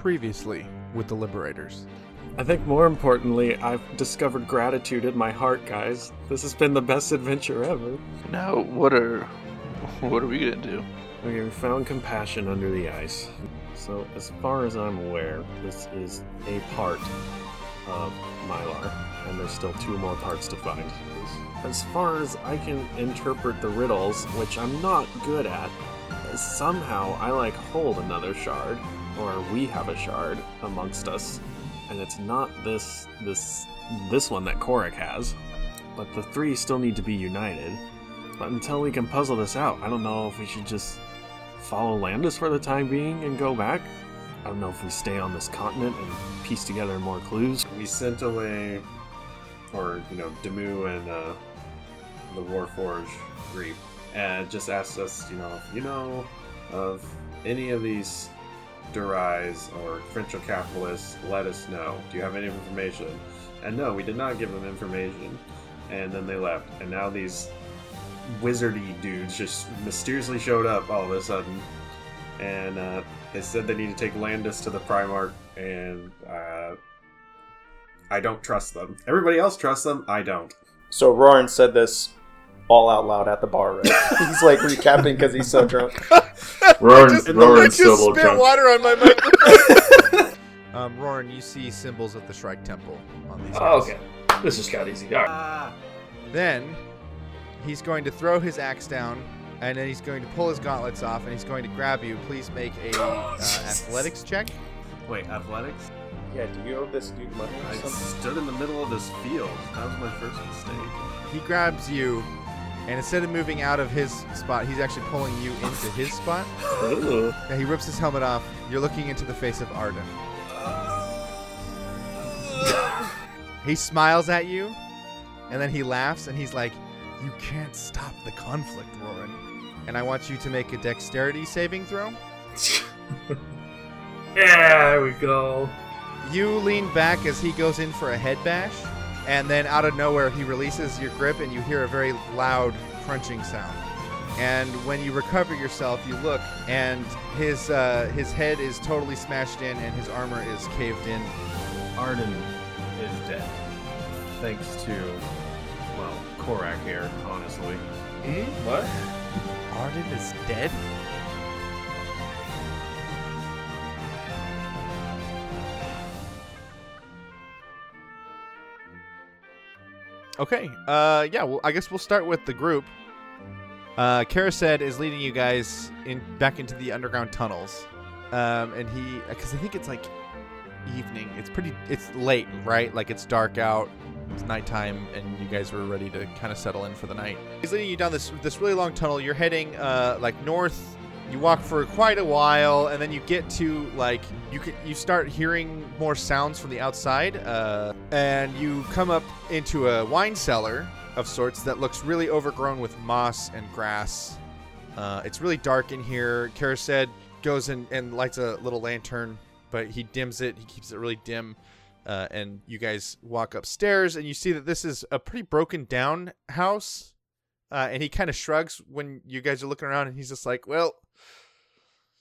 previously with the Liberators. I think more importantly, I've discovered gratitude in my heart, guys. This has been the best adventure ever. Now, what are what are we gonna do? Okay, we found compassion under the ice. So, as far as I'm aware, this is a part of Mylar, and there's still two more parts to find. As far as I can interpret the riddles, which I'm not good at, somehow I like hold another shard, or we have a shard amongst us, and it's not this this this one that Korak has. But the three still need to be united. But until we can puzzle this out, I don't know if we should just follow Landis for the time being and go back. I don't know if we stay on this continent and piece together more clues. We sent away, or you know, Demu and uh, the Warforge Reap, and just asked us, you know, if you know of any of these Durais or provincial capitalists, let us know. Do you have any information? And no, we did not give them information. And then they left. And now these wizardy dudes just mysteriously showed up all of a sudden. And uh, they said they need to take Landis to the Primarch. And uh, I don't trust them. Everybody else trusts them. I don't. So Rorin said this all out loud at the bar, right? he's like recapping because he's so drunk. Rorin, I Rorin's just still spit drunk. water on my microphone. um, Rorin, you see symbols of the Shrike Temple on these. Oh, guys. okay. This just got easy. All right. Then he's going to throw his axe down, and then he's going to pull his gauntlets off, and he's going to grab you. Please make a uh, athletics check. Wait, athletics? Yeah, do you owe this dude money or I something? stood in the middle of this field. That was my first mistake. He grabs you, and instead of moving out of his spot, he's actually pulling you into his spot. Ooh. Yeah, he rips his helmet off. You're looking into the face of Arden. he smiles at you, and then he laughs, and he's like, "You can't stop the conflict, Rorin." And I want you to make a dexterity saving throw. Yeah, there we go. You lean back as he goes in for a head bash, and then out of nowhere he releases your grip, and you hear a very loud crunching sound. And when you recover yourself, you look, and his uh, his head is totally smashed in, and his armor is caved in. Arden is dead. Thanks to, well, Korak here, honestly. What? Arden is dead. Okay. Uh, yeah. Well, I guess we'll start with the group. Uh, Carised is leading you guys in back into the underground tunnels, um, and he because I think it's like evening. It's pretty. It's late, right? Like it's dark out. It's nighttime, and you guys were ready to kind of settle in for the night. He's leading you down this this really long tunnel. You're heading uh, like north. You walk for quite a while, and then you get to like you can you start hearing more sounds from the outside, uh, and you come up into a wine cellar of sorts that looks really overgrown with moss and grass. Uh, it's really dark in here. Carised goes and, and lights a little lantern, but he dims it. He keeps it really dim. Uh, and you guys walk upstairs, and you see that this is a pretty broken down house. Uh, and he kind of shrugs when you guys are looking around, and he's just like, "Well,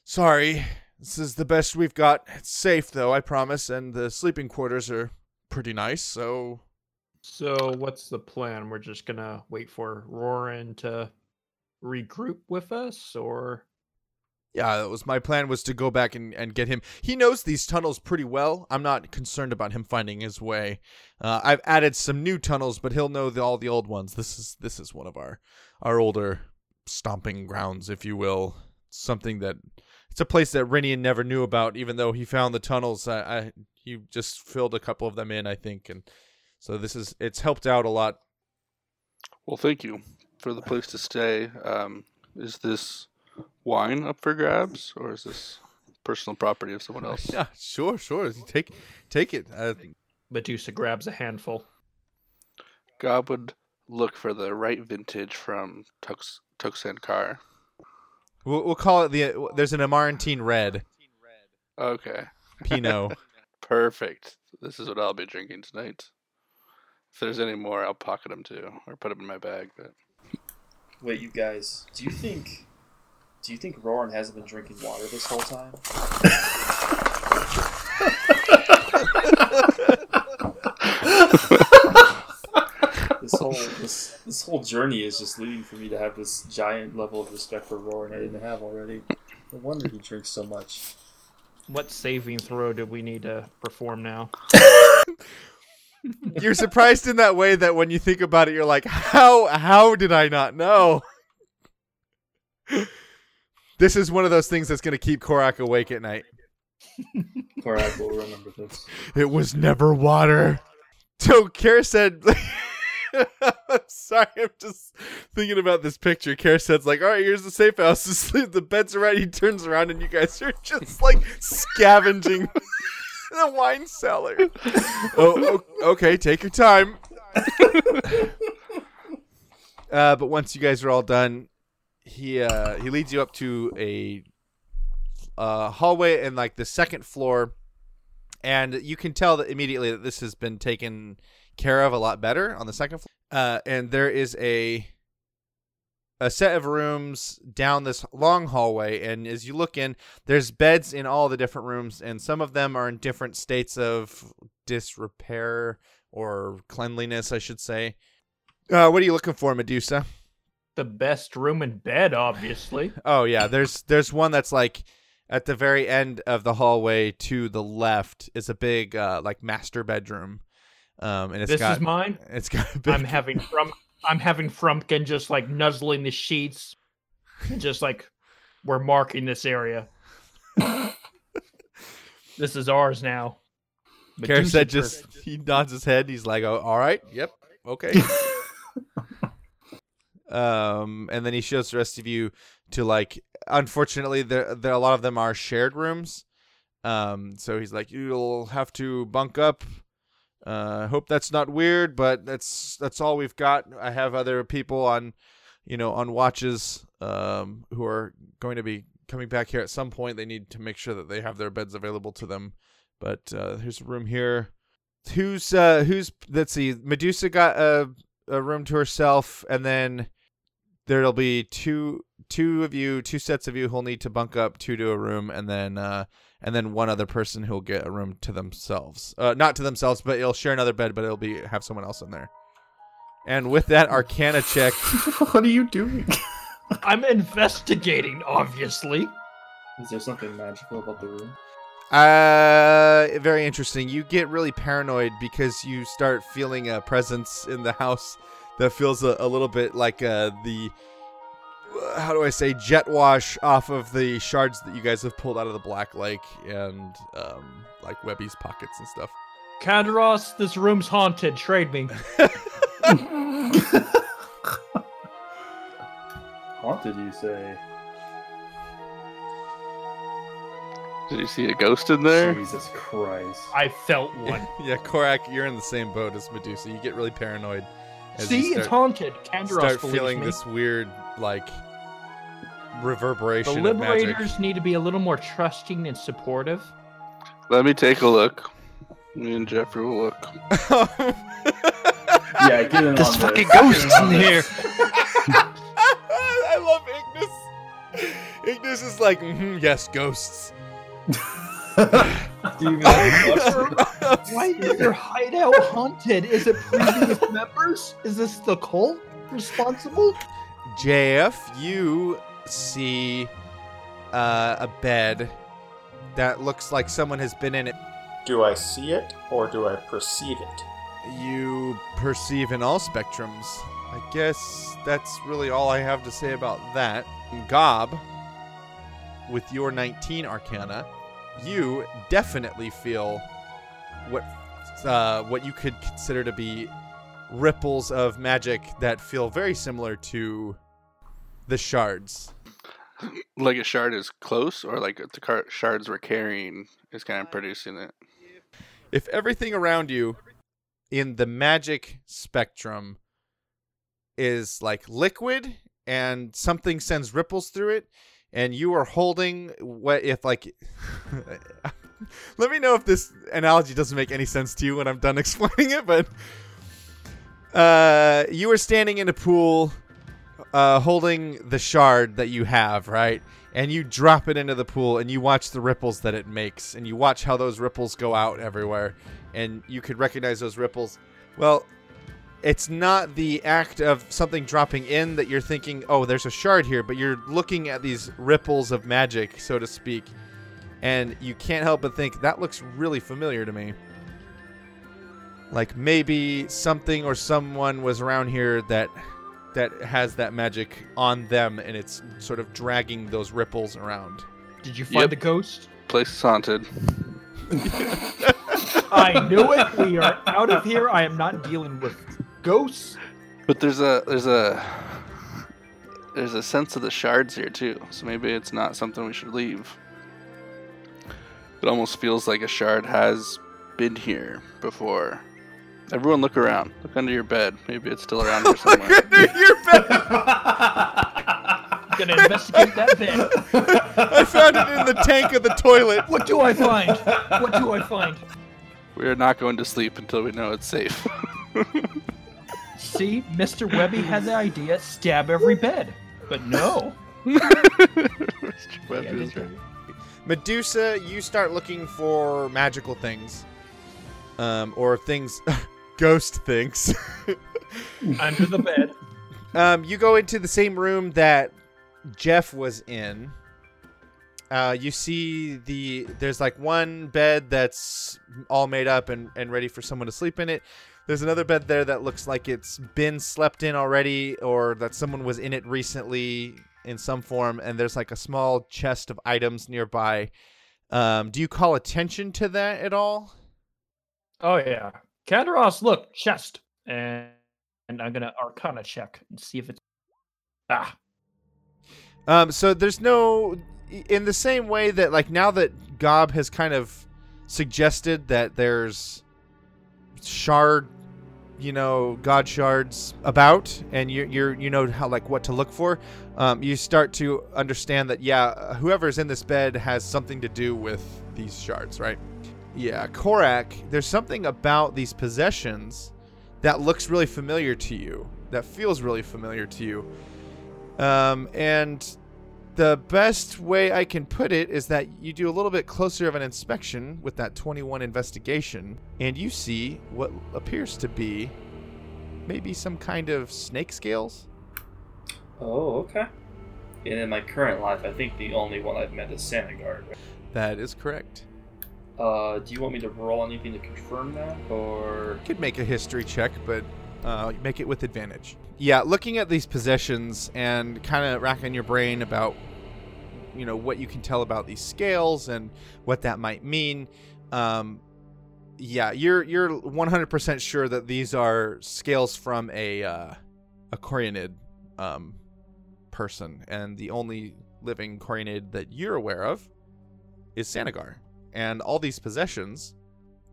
sorry, this is the best we've got. It's safe, though, I promise, and the sleeping quarters are pretty nice. So, So what's the plan? We're just gonna wait for Rorin to regroup with us, or yeah, that was my plan was to go back and, and get him. He knows these tunnels pretty well. I'm not concerned about him finding his way. Uh, I've added some new tunnels, but he'll know the, all the old ones. This is this is one of our our older stomping grounds, if you will. Something that it's a place that Rinian never knew about, even though he found the tunnels. I, I he just filled a couple of them in, I think, and so this is it's helped out a lot. Well, thank you for the place to stay. Um, is this wine up for grabs, or is this personal property of someone else? Yeah, sure, sure. Take take it. Uh, Medusa grabs a handful. God would look for the right vintage from Tux Tuxankar. We'll, we'll call it the. There's an Amarantine Red Okay, Pinot. perfect. This is what I'll be drinking tonight. If there's any more, I'll pocket them too, or put them in my bag. But Wait, you guys, do you think do you think Rorin hasn't been drinking water this whole time? This whole this this whole journey is just leading for me to have this giant level of respect for Rorin I didn't have already. No wonder he drinks so much. What saving throw do we need to perform now? You're surprised in that way that when you think about it, you're like, how how did I not know? This is one of those things that's going to keep Korak awake at night. Korak will remember this. It was never water. So Carised, I'm sorry, I'm just thinking about this picture. Carised's like, all right, here's the safe house. The the bed's are right. He turns around and you guys are just like scavenging the wine cellar. Oh, okay, take your time. uh, but once you guys are all done, he uh, he leads you up to a uh, hallway and like the second floor and you can tell that immediately that this has been taken care of a lot better on the second floor. Uh, and there is a a set of rooms down this long hallway, and as you look in, there's beds in all the different rooms, and some of them are in different states of disrepair or cleanliness, I should say. Uh, what are you looking for, Medusa? The best room in bed, obviously. Oh yeah, there's there's one that's like at the very end of the hallway to the left is a big uh, like master bedroom. Um, and it's this got is mine. it's got big I'm having Frump. I'm having Frumpkin just like nuzzling the sheets, and just like we're marking this area. this is ours now. Carised just he nods his head. He's like, "Oh, all right, yep, okay." um, and then he shows the rest of you to like. Unfortunately, there there a lot of them are shared rooms. Um, so he's like, "You'll have to bunk up." Uh, I hope that's not weird, but that's that's all we've got. I have other people on, you know, on watches, um, who are going to be coming back here at some point. They need to make sure that they have their beds available to them. But uh, here's a room here. Who's uh who's let's see. Medusa got a a room to herself, and then there'll be two two of you, two sets of you who'll need to bunk up, two to a room, and then uh and then one other person who'll get a room to themselves. Uh, not to themselves, but it'll share another bed, but it'll be have someone else in there. And with that Arcana check, what are you doing? I'm investigating, obviously. Is there something magical about the room? Uh, very interesting. You get really paranoid because you start feeling a presence in the house that feels a, a little bit like uh, the how do I say jet wash off of the shards that you guys have pulled out of the Black Lake and um, like Webby's pockets and stuff. Kadros, this room's haunted. Trade me. Haunted, you say? Did you see a ghost in there? Jesus Christ. I felt one. yeah, Korak, you're in the same boat as Medusa. You get really paranoid. as See, you it's start, haunted. Kadros start feeling me. this weird like The reverberation of magic. liberators need to be a little more trusting and supportive. Let me take a look. Me and Jeffrey will look. Yeah, get in There's on fucking this. ghosts Get on in here. I love Ignis. Ignis is like, "Mhm, yes, ghosts. Do you even have a question? Why is your hideout haunted? Is it previous members? Is this the cult responsible? JF, you see uh, a bed that looks like someone has been in it. Do I see it or do I perceive it? You perceive in all spectrums. I guess that's really all I have to say about that. Gob, with your 19 Arcana, you definitely feel what uh, what you could consider to be ripples of magic that feel very similar to the shards. Like a shard is close, or like the car- shards we're carrying is kind of producing it. If everything around you in the magic spectrum is like liquid and something sends ripples through it and you are holding what if like let me know if this analogy doesn't make any sense to you when I'm done explaining it but uh you are standing in a pool uh holding the shard that you have right? And you drop it into the pool and you watch the ripples that it makes. And you watch how those ripples go out everywhere. And you could recognize those ripples. Well it's not the act of something dropping in that you're thinking oh there's a shard here. But you're looking at these ripples of magic so to speak. And you can't help but think that looks really familiar to me like maybe something or someone was around here that that has that magic on them and it's sort of dragging those ripples around. Did you find Yep. the ghost? Place is haunted. I knew it. We are out of here. I am not dealing with ghosts. But there's a there's a there's a sense of the shards here too. So maybe it's not something we should leave. It almost feels like a shard has been here before. Everyone look around. Look under your bed. Maybe it's still around here somewhere. I'm gonna investigate that bed. I found it in the tank of the toilet. What do I find? What do I find? we are not going to sleep until we know it's safe. See, Mr. Webby had the idea: stab every bed. But no. Mr. Webb Yeah, is right. Medusa, you start looking for magical things. Um, or things ghost things. Under the bed. Um, you go into the same room that Jeff was in. Uh, you see the there's like one bed that's all made up and, and ready for someone to sleep in it. There's another bed there that looks like it's been slept in already or that someone was in it recently in some form. And there's like a small chest of items nearby. Um, do you call attention to that at all? Oh yeah. Kadaros, look, chest. And and I'm gonna arcana check and see if it's Ah. Um, so there's no, in the same way that like now that Gob has kind of suggested that there's shard, you know, god shards about, and you you're you know how like what to look for. Um, you start to understand that yeah, whoever's in this bed has something to do with these shards, right? Yeah, Korak. There's something about these possessions that looks really familiar to you. That feels really familiar to you. Um, and the best way I can put it is that you do a little bit closer of an inspection with that 21 investigation, and you see what appears to be maybe some kind of snake scales. Oh, okay. And in my current life, I think the only one I've met is Sanigar. That is correct. Uh, do you want me to roll anything to confirm that, or could make a history check, but uh, make it with advantage. Yeah, looking at these possessions and kind of racking your brain about, you know, what you can tell about these scales and what that might mean. Um, yeah, you're you're 100% sure that these are scales from a uh, a Corionid um, person, and the only living Corionid that you're aware of is Sanigar, and all these possessions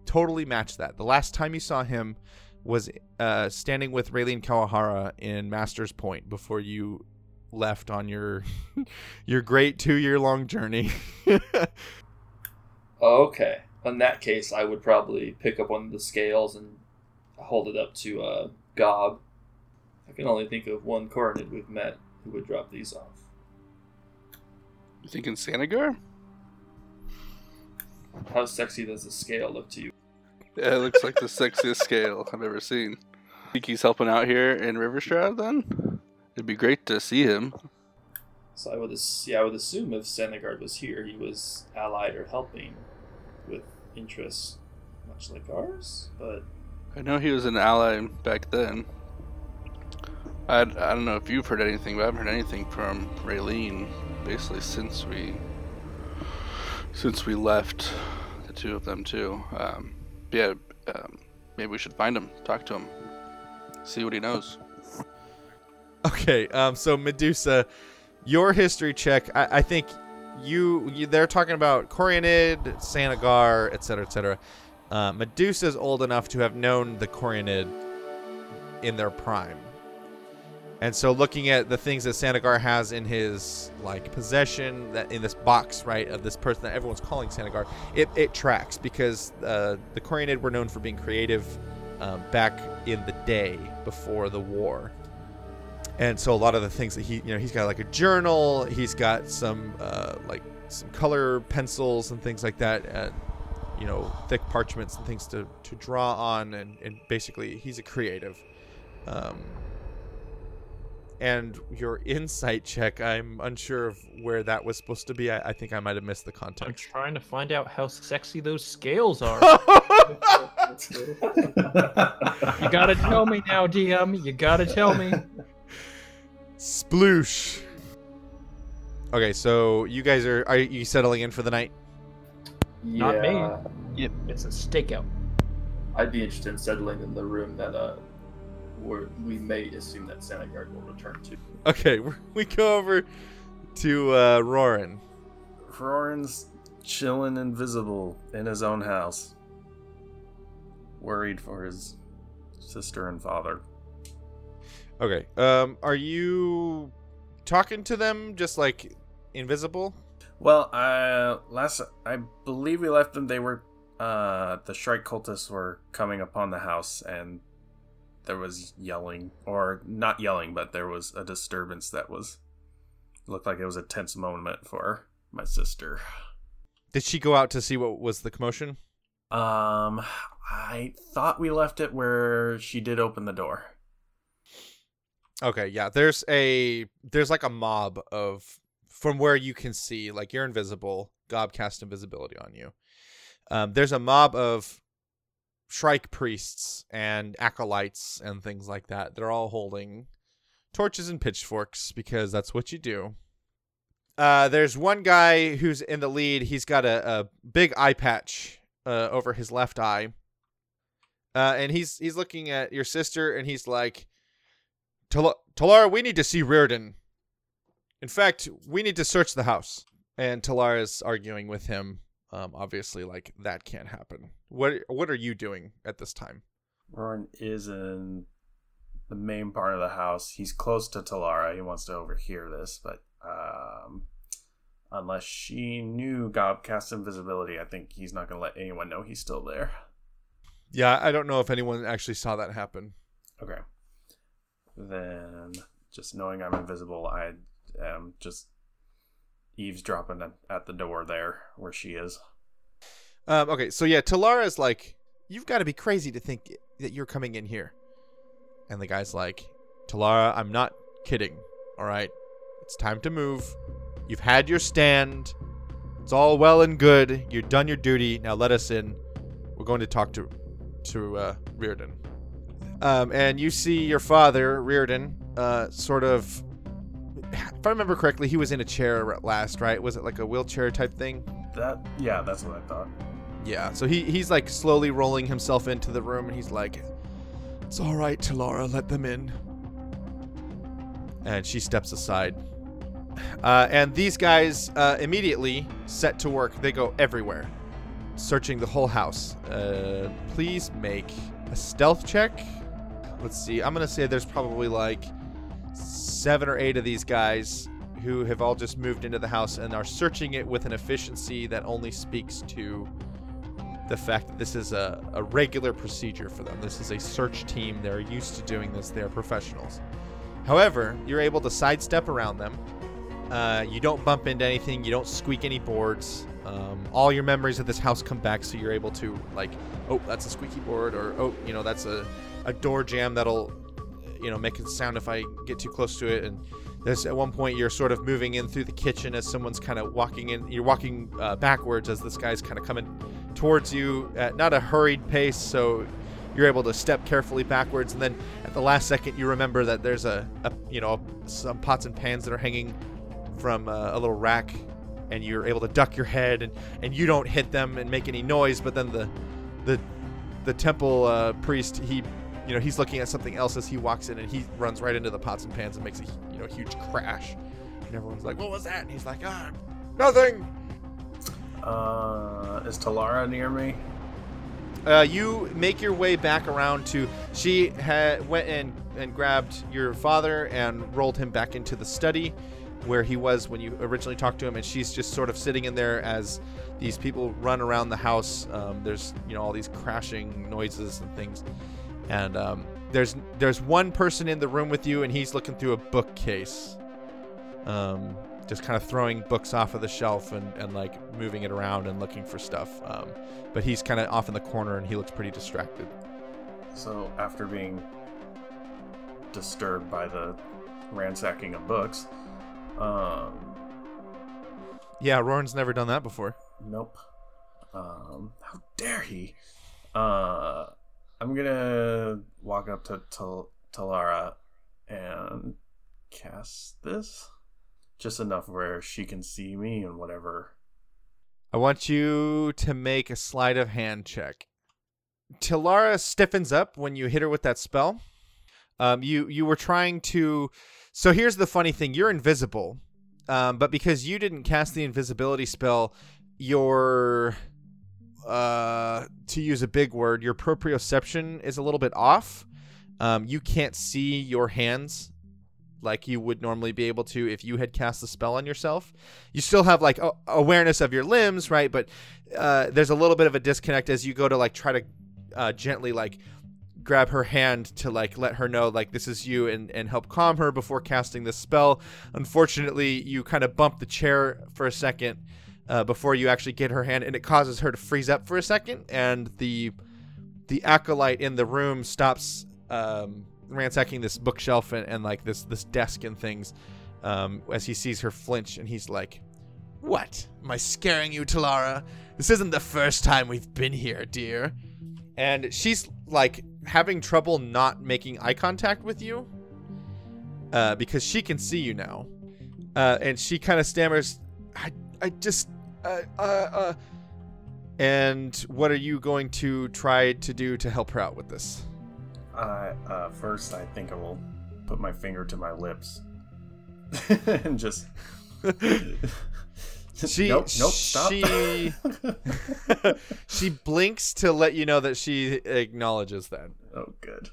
totally match that. The last time you saw him was uh, standing with Raylene Kawahara in Masters Point before you left on your your great two year long journey. okay? In that case, I would probably pick up one of the scales and hold it up to uh, Gob. I can only think of one Coronid we've met who would drop these off. You thinking Sanigar? How sexy does the scale look to you? Yeah, it looks like the sexiest scale I've ever seen. Think he's helping out here in Rivershroud then? It'd be great to see him. So I would, ass- yeah, I would assume if Sanigar was here, he was allied or helping with interests much like ours. But I know he was an ally back then. I, I don't know if you've heard anything, but I haven't heard anything from Raylene basically since we since we left the two of them too. Um, yeah, um, maybe we should find him, talk to him, see what he knows. okay, um, so Medusa, your history check. I, I think you, you they're talking about Corionid, Sanigar, etc., etc. Uh, Medusa's old enough to have known the Corionid in their prime. And so looking at the things that Sanigar has in his like possession that in this box, right, of this person that everyone's calling Sanigar, it, it tracks because uh, the Corionid were known for being creative um, back in the day before the war. and so a lot of the things that he you know he's got like a journal he's got some uh, like some color pencils and things like that and you know thick parchments and things to, to draw on and, and basically he's a creative um, and your insight check i'm unsure of where that was supposed to be i, I think i might have missed the context. I'm trying to find out how sexy those scales are. you gotta tell me now, DM. You gotta tell me. sploosh okay so you guys are are you settling in for the night Not me. Yeah, It's a stakeout. I'd be interested in settling in the room that uh, where we may assume that Sanigar will return to. okay we we go over to uh roran Rorin's chilling invisible in his own house. Worried for his sister and father. Okay. Um, are you talking to them just like invisible? Well, uh, last I believe we left them. They were, uh, the Shrike cultists were coming upon the house, and there was yelling, or not yelling, but there was a disturbance that was looked like it was a tense moment for my sister. Did she go out to see what was the commotion? Um, I thought we left it where she did open the door. Okay, yeah. There's a there's like a mob of from where you can see, like you're invisible. Gob cast invisibility on you. Um, there's a mob of Shrike priests and acolytes and things like that. They're all holding torches and pitchforks because that's what you do. Uh, there's one guy who's in the lead. He's got a, a big eye patch uh, over his left eye, uh, and he's he's looking at your sister, and he's like, "Talara, we need to see Reardon. In fact, we need to search the house." And Talara's arguing with him. Um, obviously, like that can't happen. What what are you doing at this time? Rorin is in the main part of the house. He's close to Talara. He wants to overhear this, but um, unless she knew God cast invisibility, I think he's not going to let anyone know he's still there. Yeah, I don't know if anyone actually saw that happen. Okay. Then, just knowing I'm invisible, I am just eavesdropping at- the door there where she is. Um, okay, so yeah, Talara's like, you've got to be crazy to think that you're coming in here. And the guy's like, Talara, I'm not kidding. All right, it's time to move. You've had your stand. It's all well and good. You've done your duty. Now let us in. We're going to talk to to uh, Reardon. Um, and you see your father, Reardon, uh, sort of. If I remember correctly, he was in a chair at last, right? Was it like a wheelchair type thing? That, yeah, that's what I thought. Yeah, so he he's like slowly rolling himself into the room, and he's like, "It's all right, Talara, let them in." And she steps aside. Uh, and these guys uh, immediately set to work. They go everywhere, searching the whole house. Uh, please make a stealth check. Let's see. I'm gonna say there's probably like seven or eight of these guys who have all just moved into the house and are searching it with an efficiency that only speaks to the fact that this is a, a regular procedure for them. This is a search team. They're used to doing this, they're professionals. However, you're able to sidestep around them. Uh, you don't bump into anything, you don't squeak any boards. Um, all your memories of this house come back, so you're able to, like, oh, that's a squeaky board, or oh, you know, that's a, a door jam that'll, you know, make a sound if I get too close to it. And there's at one point you're sort of moving in through the kitchen as someone's kind of walking in. You're walking uh, backwards as this guy's kind of coming towards you at not a hurried pace, so you're able to step carefully backwards. And then at the last second, you remember that there's a, a you know some pots and pans that are hanging from uh, a little rack, and you're able to duck your head and and you don't hit them and make any noise. But then the the the temple uh, priest he you know he's looking at something else as he walks in and he runs right into the pots and pans and makes a you know huge crash. And everyone's like, "What was that?" And he's like, "Ah, nothing." Uh, is Talara near me? Uh, you make your way back around to. She had went and and grabbed your father and rolled him back into the study, where he was when you originally talked to him, and she's just sort of sitting in there as these people run around the house. Um, there's you know all these crashing noises and things, and um, there's there's one person in the room with you, and he's looking through a bookcase, um, just kind of throwing books off of the shelf and and like moving it around and looking for stuff. Um, but he's kind of off in the corner, and he looks pretty distracted. So after being disturbed by the ransacking of books, um, Yeah, Rorin's never done that before. Nope. Um, how dare he? Uh, I'm gonna walk up to Tal- Talara and cast this. Just enough where she can see me and whatever. I want you to make a sleight of hand check. Talara stiffens up when you hit her with that spell. Um, you you were trying to. So here's the funny thing: you're invisible, um, but because you didn't cast the invisibility spell, your uh, to use a big word, your proprioception is a little bit off. Um, you can't see your hands like you would normally be able to if you had cast the spell on yourself. You still have like a- awareness of your limbs, right? But uh, there's a little bit of a disconnect as you go to like try to uh, gently like grab her hand to like let her know like this is you and and help calm her before casting this spell. Unfortunately, you kind of bump the chair for a second uh, before you actually get her hand, and it causes her to freeze up for a second, and the the acolyte in the room stops um, ransacking this bookshelf and, and like this this desk and things um, as he sees her flinch, and he's like, "What? Am I scaring you, Talara? This isn't the first time we've been here, dear." And she's like having trouble not making eye contact with you uh, because she can see you now, uh, and she kind of stammers, "I, I just, uh, uh, uh." And what are you going to try to do to help her out with this? I uh, first, I think I will put my finger to my lips and just. She, nope, nope, stop. She, she blinks to let you know that she acknowledges that, oh, good.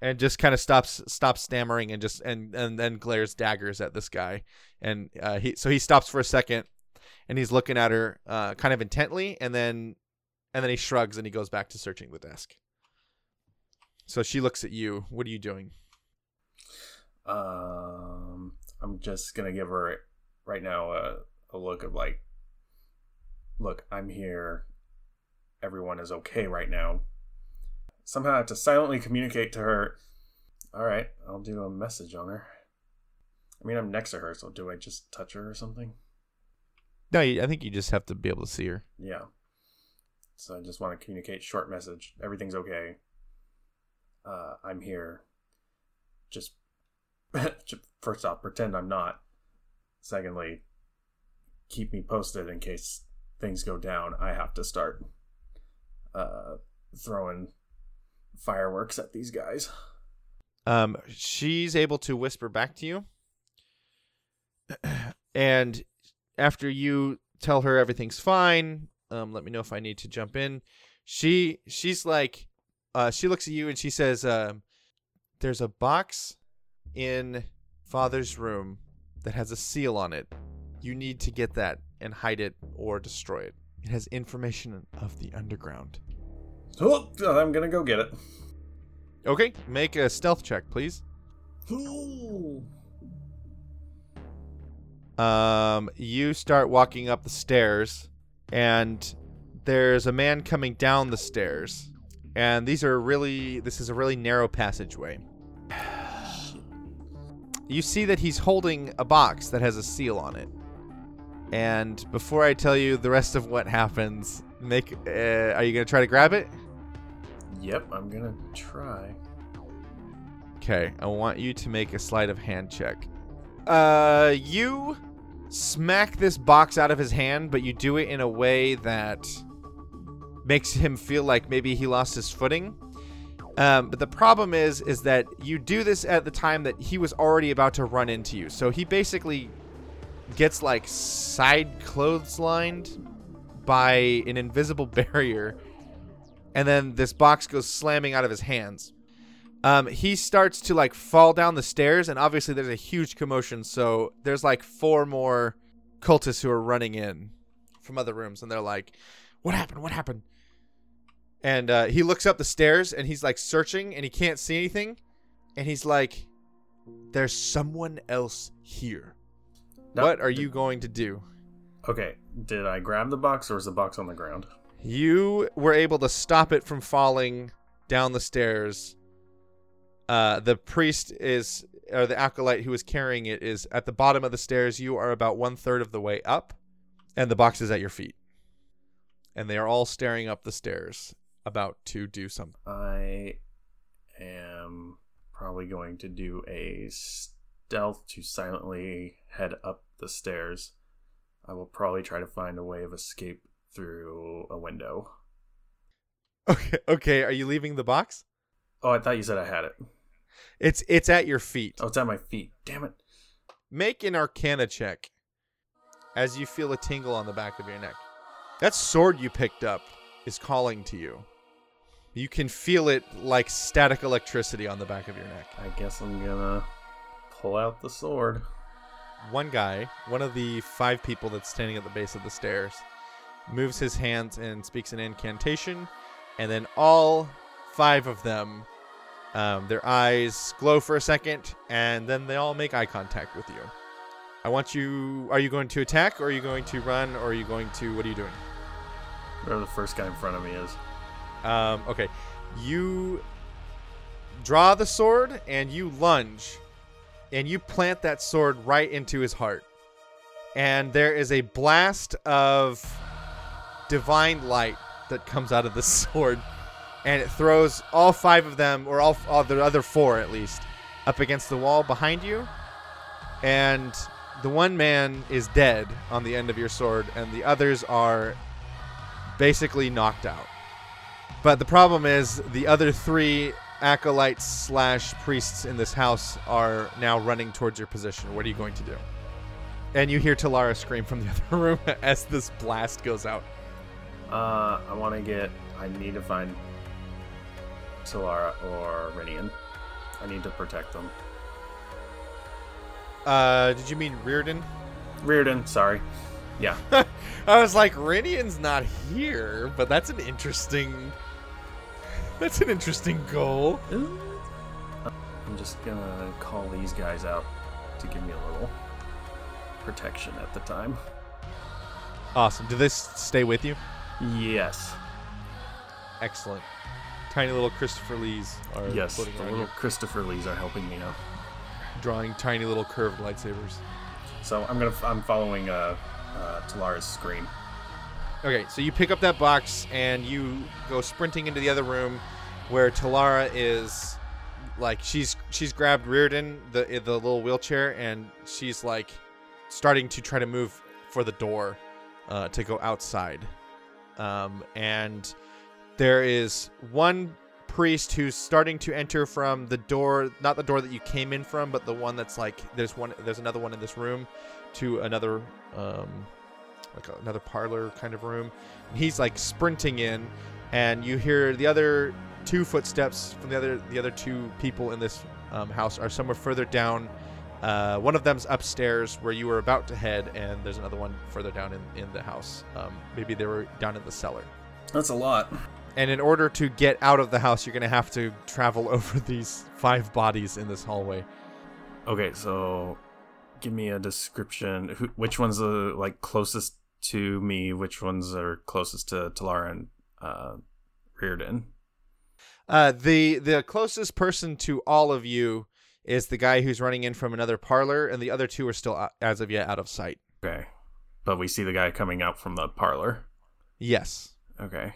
and just kind of stops stops stammering and just and and then glares daggers at this guy, and uh, he so he stops for a second, and he's looking at her uh, kind of intently, and then and then he shrugs and he goes back to searching the desk. So she looks at you. What are you doing? Um, I'm just gonna give her right now a, a look of like, look, I'm here. Everyone is okay right now. Somehow I have to silently communicate to her. All right, I'll do a message on her. I mean, I'm next to her, so do I just touch her or something? No, I think you just have to be able to see her. Yeah. So I just want to communicate short message. Everything's okay. Uh, I'm here. Just, just first off, pretend I'm not. Secondly, keep me posted in case things go down. I have to start uh, throwing fireworks at these guys. Um, she's able to whisper back to you, and after you tell her everything's fine, um, let me know if I need to jump in. She she's like, uh, she looks at you and she says, um, "There's a box in Father's room that has a seal on it. You need to get that and hide it or destroy it. It has information of the underground." Oh, I'm gonna go get it. Okay, make a stealth check, please. Ooh. Um, you start walking up the stairs, and there's a man coming down the stairs, and these are really this is a really narrow passageway. You see that he's holding a box that has a seal on it, and before I tell you the rest of what happens, make uh, are you gonna try to grab it? Yep, I'm gonna try. Okay, I want you to make a sleight of hand check. Uh, you smack this box out of his hand, but you do it in a way that makes him feel like maybe he lost his footing. Um, but the problem is, is that you do this at the time that he was already about to run into you. So he basically gets like side clotheslined by an invisible barrier, and then this box goes slamming out of his hands um, he starts to like fall down the stairs, and obviously there's a huge commotion. So there's like four more cultists who are running in from other rooms, and they're like, "What happened? What happened?" And uh, he looks up the stairs and he's like searching and he can't see anything. And he's like, There's someone else here. No, what are did- you going to do? Okay, did I grab the box or is the box on the ground? You were able to stop it from falling down the stairs. Uh, the priest is, or the acolyte who is carrying it is at the bottom of the stairs. You are about one third of the way up, and the box is at your feet. And they are all staring up the stairs, about to do something. I am probably going to do a stealth to silently head up the stairs. I will probably try to find a way of escape through a window. Okay, okay. Are you leaving the box? Oh, I thought you said I had it. It's it's at your feet. Oh, it's at my feet. Damn it. Make an Arcana check as you feel a tingle on the back of your neck. That sword you picked up is calling to you. You can feel it like static electricity on the back of your neck. I guess I'm gonna pull out the sword. One guy, one of the five people that's standing at the base of the stairs, moves his hands and speaks an incantation, and then all five of them, um, their eyes glow for a second, and then they all make eye contact with you. I want you. Are you going to attack, or are you going to run, or are you going to? What are you doing? Whatever the first guy in front of me is. Um, okay, you draw the sword and you lunge, and you plant that sword right into his heart, and there is a blast of divine light that comes out of the sword, and it throws all five of them, or all, all the other four at least, up against the wall behind you, and the one man is dead on the end of your sword, and the others are basically knocked out. But the problem is the other three acolytes slash priests in this house are now running towards your position. What are you going to do? And you hear Talara scream from the other room as this blast goes out. Uh, I want to get. I need to find Solara or Rinian. I need to protect them. Uh, did you mean Reardon? Reardon, sorry. Yeah. I was like, Rinian's not here, but that's an interesting. That's an interesting goal. I'm just gonna call these guys out to give me a little protection at the time. Awesome. Do this stay with you? Yes. Excellent. Tiny little Christopher Lees are Yes. The little you, Christopher Lees are helping me now. drawing tiny little curved lightsabers. So I'm gonna. I'm following uh, uh, Talara's scream. Okay, so you pick up that box and you go sprinting into the other room where Talara is like she's she's grabbed Reardon the the little wheelchair and she's like starting to try to move for the door uh, to go outside. Um, and there is one priest who's starting to enter from the door, not the door that you came in from, but the one that's like there's one there's another one in this room to another um, like another parlor kind of room. And he's like sprinting in, and you hear the other two footsteps from the other the other two people in this um, house are somewhere further down. Uh, one of them's upstairs where you were about to head, and there's another one further down in, in the house. Um, maybe they were down in the cellar. That's a lot. And in order to get out of the house, you're going to have to travel over these five bodies in this hallway. Okay, so give me a description. Who, which one's the like closest to me? Which ones are closest to Talara and uh, Reardon? Uh, the the closest person to all of you is the guy who's running in from another parlor, and the other two are still, uh, as of yet, out of sight. Okay, but we see the guy coming out from the parlor. Yes. Okay,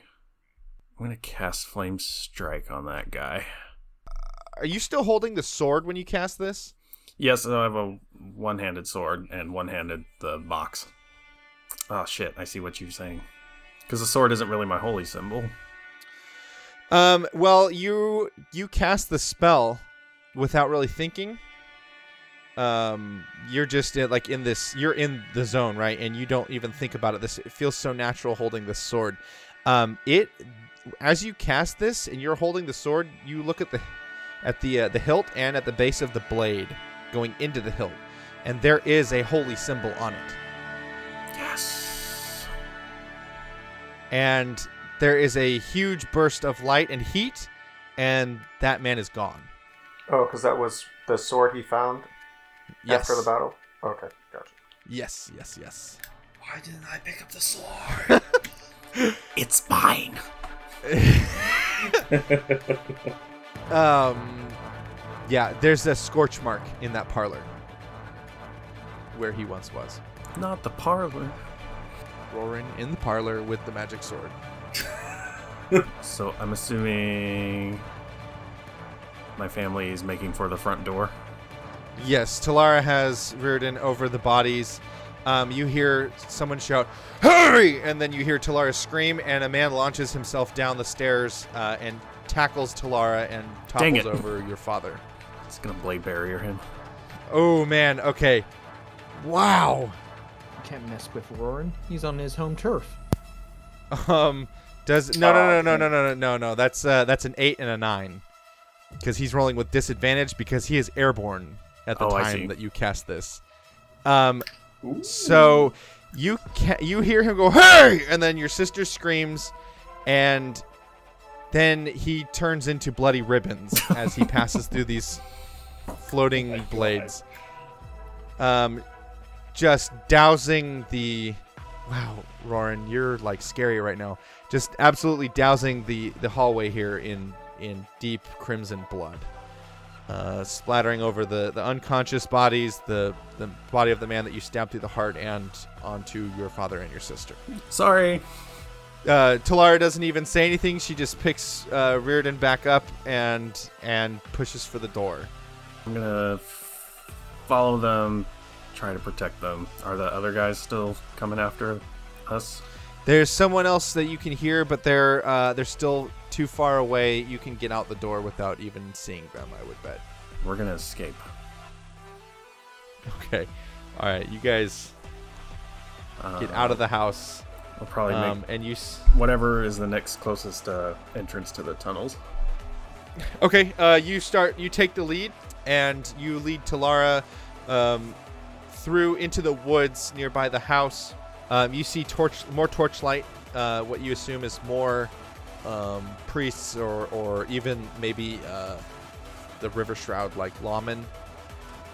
I'm gonna cast Flame Strike on that guy. Are you still holding the sword when you cast this? Yes, I have a one-handed sword and one-handed the box. Oh shit! I see what you're saying. Because the sword isn't really my holy symbol. Um. Well, you you cast the spell without really thinking. Um. You're just uh, like in this. You're in the zone, right? And you don't even think about it. This it feels so natural holding the sword. Um. It as you cast this and you're holding the sword, you look at the at the uh, the hilt and at the base of the blade going into the hilt, and there is a holy symbol on it. Yes. and there is a huge burst of light and heat, and that man is gone. Oh, because that was the sword he found Yes. after the battle. Okay, gotcha. Yes, yes, yes. Why didn't I pick up the sword? It's mine. Um, yeah, there's a scorch mark in that parlor where he once was. Not the parlor. Rorin in the parlor with the magic sword. So I'm assuming my family is making for the front door. Yes, Talara has Reardon over the bodies. Um, you hear someone shout, "Hurry!" and then you hear Talara scream, and a man launches himself down the stairs uh, and tackles Talara and Dang topples it. over your father. It's gonna blade barrier him. Oh man, okay. Wow. You can't mess with Rorin. He's on his home turf. Um, does no no no no no no no no no that's uh that's an eight and a nine, because he's rolling with disadvantage because he is airborne at the Oh, I see. time that you cast this. Um, so you ca- you hear him go hey, and then your sister screams, and then he turns into bloody ribbons as he passes through these floating blades. Um, just dousing the wow, Rorin, you're like scary right now. Just absolutely dousing the the hallway here in in deep crimson blood, uh, splattering over the the unconscious bodies, the the body of the man that you stabbed through the heart, and onto your father and your sister. Sorry. Uh, Talara doesn't even say anything. She just picks uh, Reardon back up and and pushes for the door. I'm gonna f- follow them, try to protect them. Are the other guys still coming after us? There's someone else that you can hear, but they're uh, they're still too far away. You can get out the door without even seeing them. I would bet. We're gonna escape. Okay. All right, you guys Uh, get out of the house, We'll probably um, make and you. S- whatever is the next closest uh, entrance to the tunnels. okay, uh, you start. You take the lead, and you lead Talara um, through into the woods nearby the house. Um, you see torch, more torchlight. Uh, what you assume is more um, priests, or or even maybe uh, the Rivershroud, like lawmen,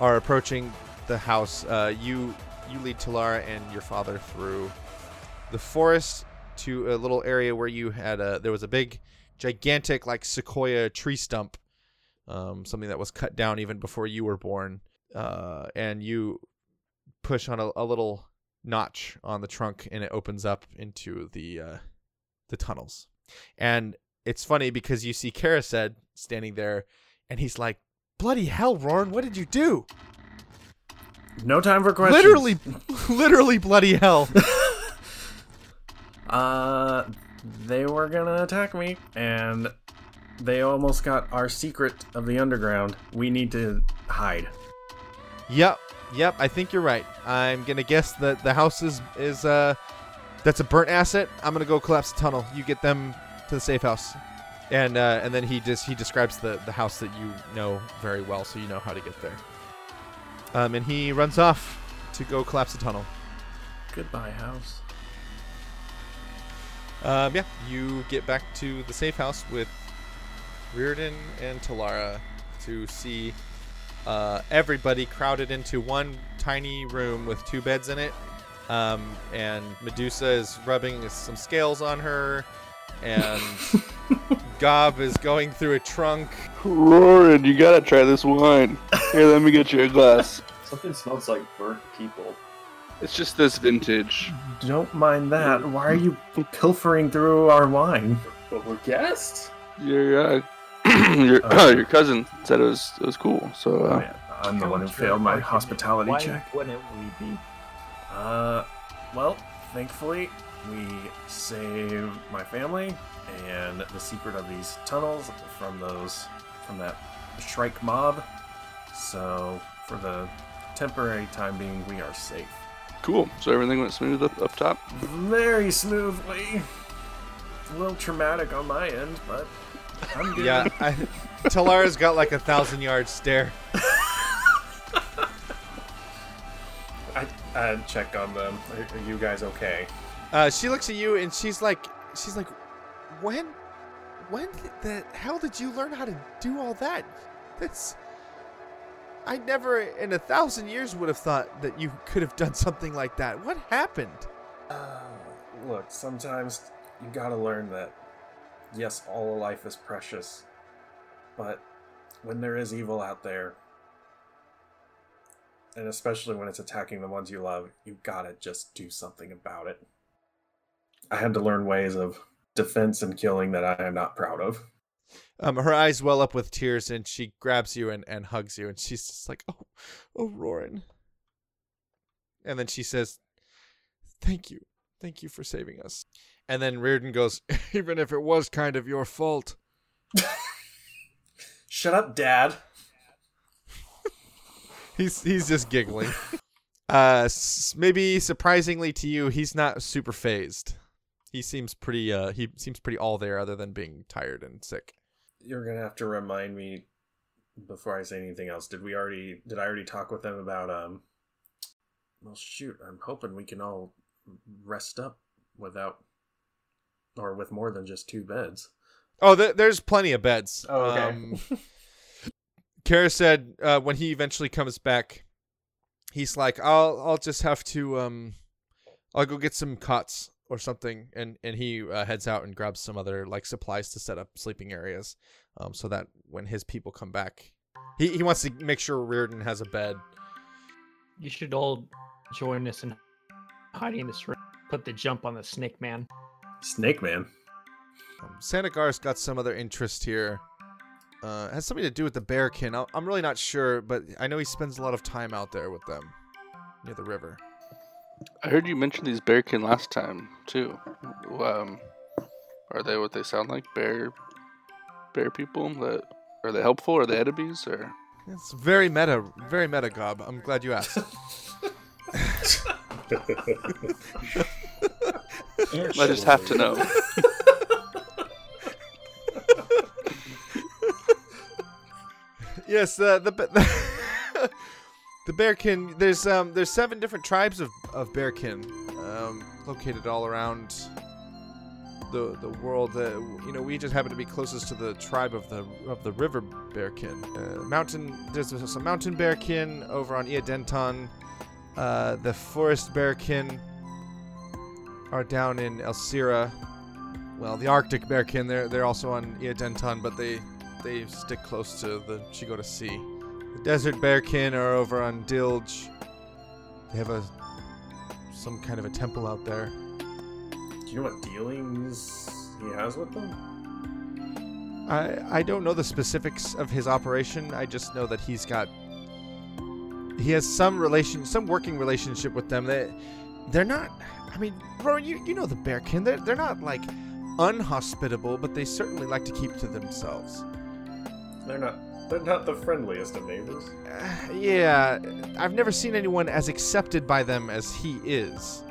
are approaching the house. Uh, you you lead Talara and your father through the forest to a little area where you had a there was a big gigantic like sequoia tree stump um, something that was cut down even before you were born uh, and you push on a, a little notch on the trunk and it opens up into the uh, the tunnels and it's funny because you see Carised standing there and he's like bloody hell Rorin what did you do No time for questions. literally literally bloody hell Uh, they were gonna attack me, and they almost got our secret of the underground. We need to hide. Yep, yep. I think you're right. I'm gonna guess that the house is is uh that's a burnt asset. I'm gonna go collapse the tunnel. You get them to the safe house, and uh, and then he just he describes the the house that you know very well, so you know how to get there. Um, and he runs off to go collapse the tunnel. Goodbye, house. Um, yeah, you get back to the safe house with Reardon and Talara to see uh, everybody crowded into one tiny room with two beds in it. Um, and Medusa is rubbing some scales on her, and Gob is going through a trunk. Rorin, you gotta try this wine. Here, let me get you a glass. Something smells like burnt people. It's just this vintage. Don't mind that. Why are you pilfering through our wine? But we're guests. Your uh, your Uh, your cousin said it was it was cool. So Oh, uh, yeah, I'm the one who failed my hospitality Why check. wouldn't we be? Uh, well, thankfully, we saved my family and the secret of these tunnels from those from that Shrike mob. So, for the temporary time being, we are safe. cool. So everything went smooth up, up top. Very smoothly. A little traumatic on my end, but I'm good. Yeah, I, Talara's got like a thousand yard stare. I check on them. Are, are you guys okay? Uh, she looks at you and she's like, she's like, when, when the hell did you learn how to do all that? This. I never in a thousand years would have thought that you could have done something like that. What happened? Uh, look, sometimes you gotta learn that, yes, all life is precious, but when there is evil out there, and especially when it's attacking the ones you love, you gotta just do something about it. I had to learn ways of defense and killing that I am not proud of. Um, her eyes well up with tears, and she grabs you and, and hugs you, and she's just like, "Oh, oh, Rorin." And then she says, "Thank you, thank you for saving us." And then Reardon goes, "Even if it was kind of your fault." Shut up, Dad. He's he's just giggling. Uh, s- maybe surprisingly to you, he's not super phased. He seems pretty uh he seems pretty all there, other than being tired and sick. You're gonna have to remind me before I say anything else. Did we already? Did I already talk with them about? Um. Well, shoot. I'm hoping we can all rest up without, or with more than just two beds. Oh, th- there's plenty of beds. Oh, okay. Um, Carised uh, when he eventually comes back, he's like, "I'll I'll just have to um, I'll go get some cots or something," and and he uh, heads out and grabs some other like supplies to set up sleeping areas, um, so that when his people come back, he he wants to make sure Reardon has a bed. You should all join us in hiding this room. Put the jump on the snake man. Snake Man. Um, Sanigar's got some other interest here. Uh, has something to do with the bearkin. I- I'm really not sure, but I know he spends a lot of time out there with them near the river. I heard you mention these bearkin last time too. Um, are they what they sound like? Bear, bear people? That are they helpful? Are they enemies? Or It's very meta, very meta, Gob. I'm glad you asked. I just have to know. yes, uh, the the, the bearkin. There's um there's seven different tribes of of bearkin, um, located all around the the world. Uh, you know, we just happen to be closest to the tribe of the of the river bearkin. Uh, mountain. There's some mountain bearkin over on Iadenton. Uh, the forest bearkin are down in Elsira. Well, the Arctic bearkin. They're they're also on Iadenton, but they they stick close to the Shigota Sea. The desert bearkin are over on Dilge. They have a some kind of a temple out there. Do you know what dealings he has with them? I I don't know the specifics of his operation. I just know that he's got he has some relation, some working relationship with them. They they're not. I mean, Rorin, you you know the bearkin. They're they're not like unhospitable, but they certainly like to keep to themselves. They're not. They're not the friendliest of neighbors. Uh, yeah, I've never seen anyone as accepted by them as he is.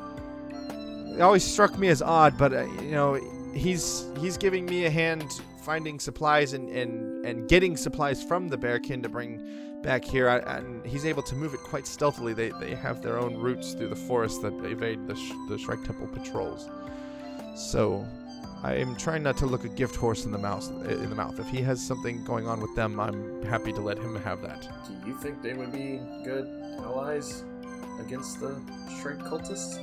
It always struck me as odd, but uh, you know, he's he's giving me a hand finding supplies and and and getting supplies from the bearkin to bring back here, I, and he's able to move it quite stealthily. They they have their own routes through the forest that evade the sh- the Shrike Temple patrols. So. I am trying not to look a gift horse in the mouth. In the mouth. If he has something going on with them, I'm happy to let him have that. Do you think they would be good allies against the Shrike cultists?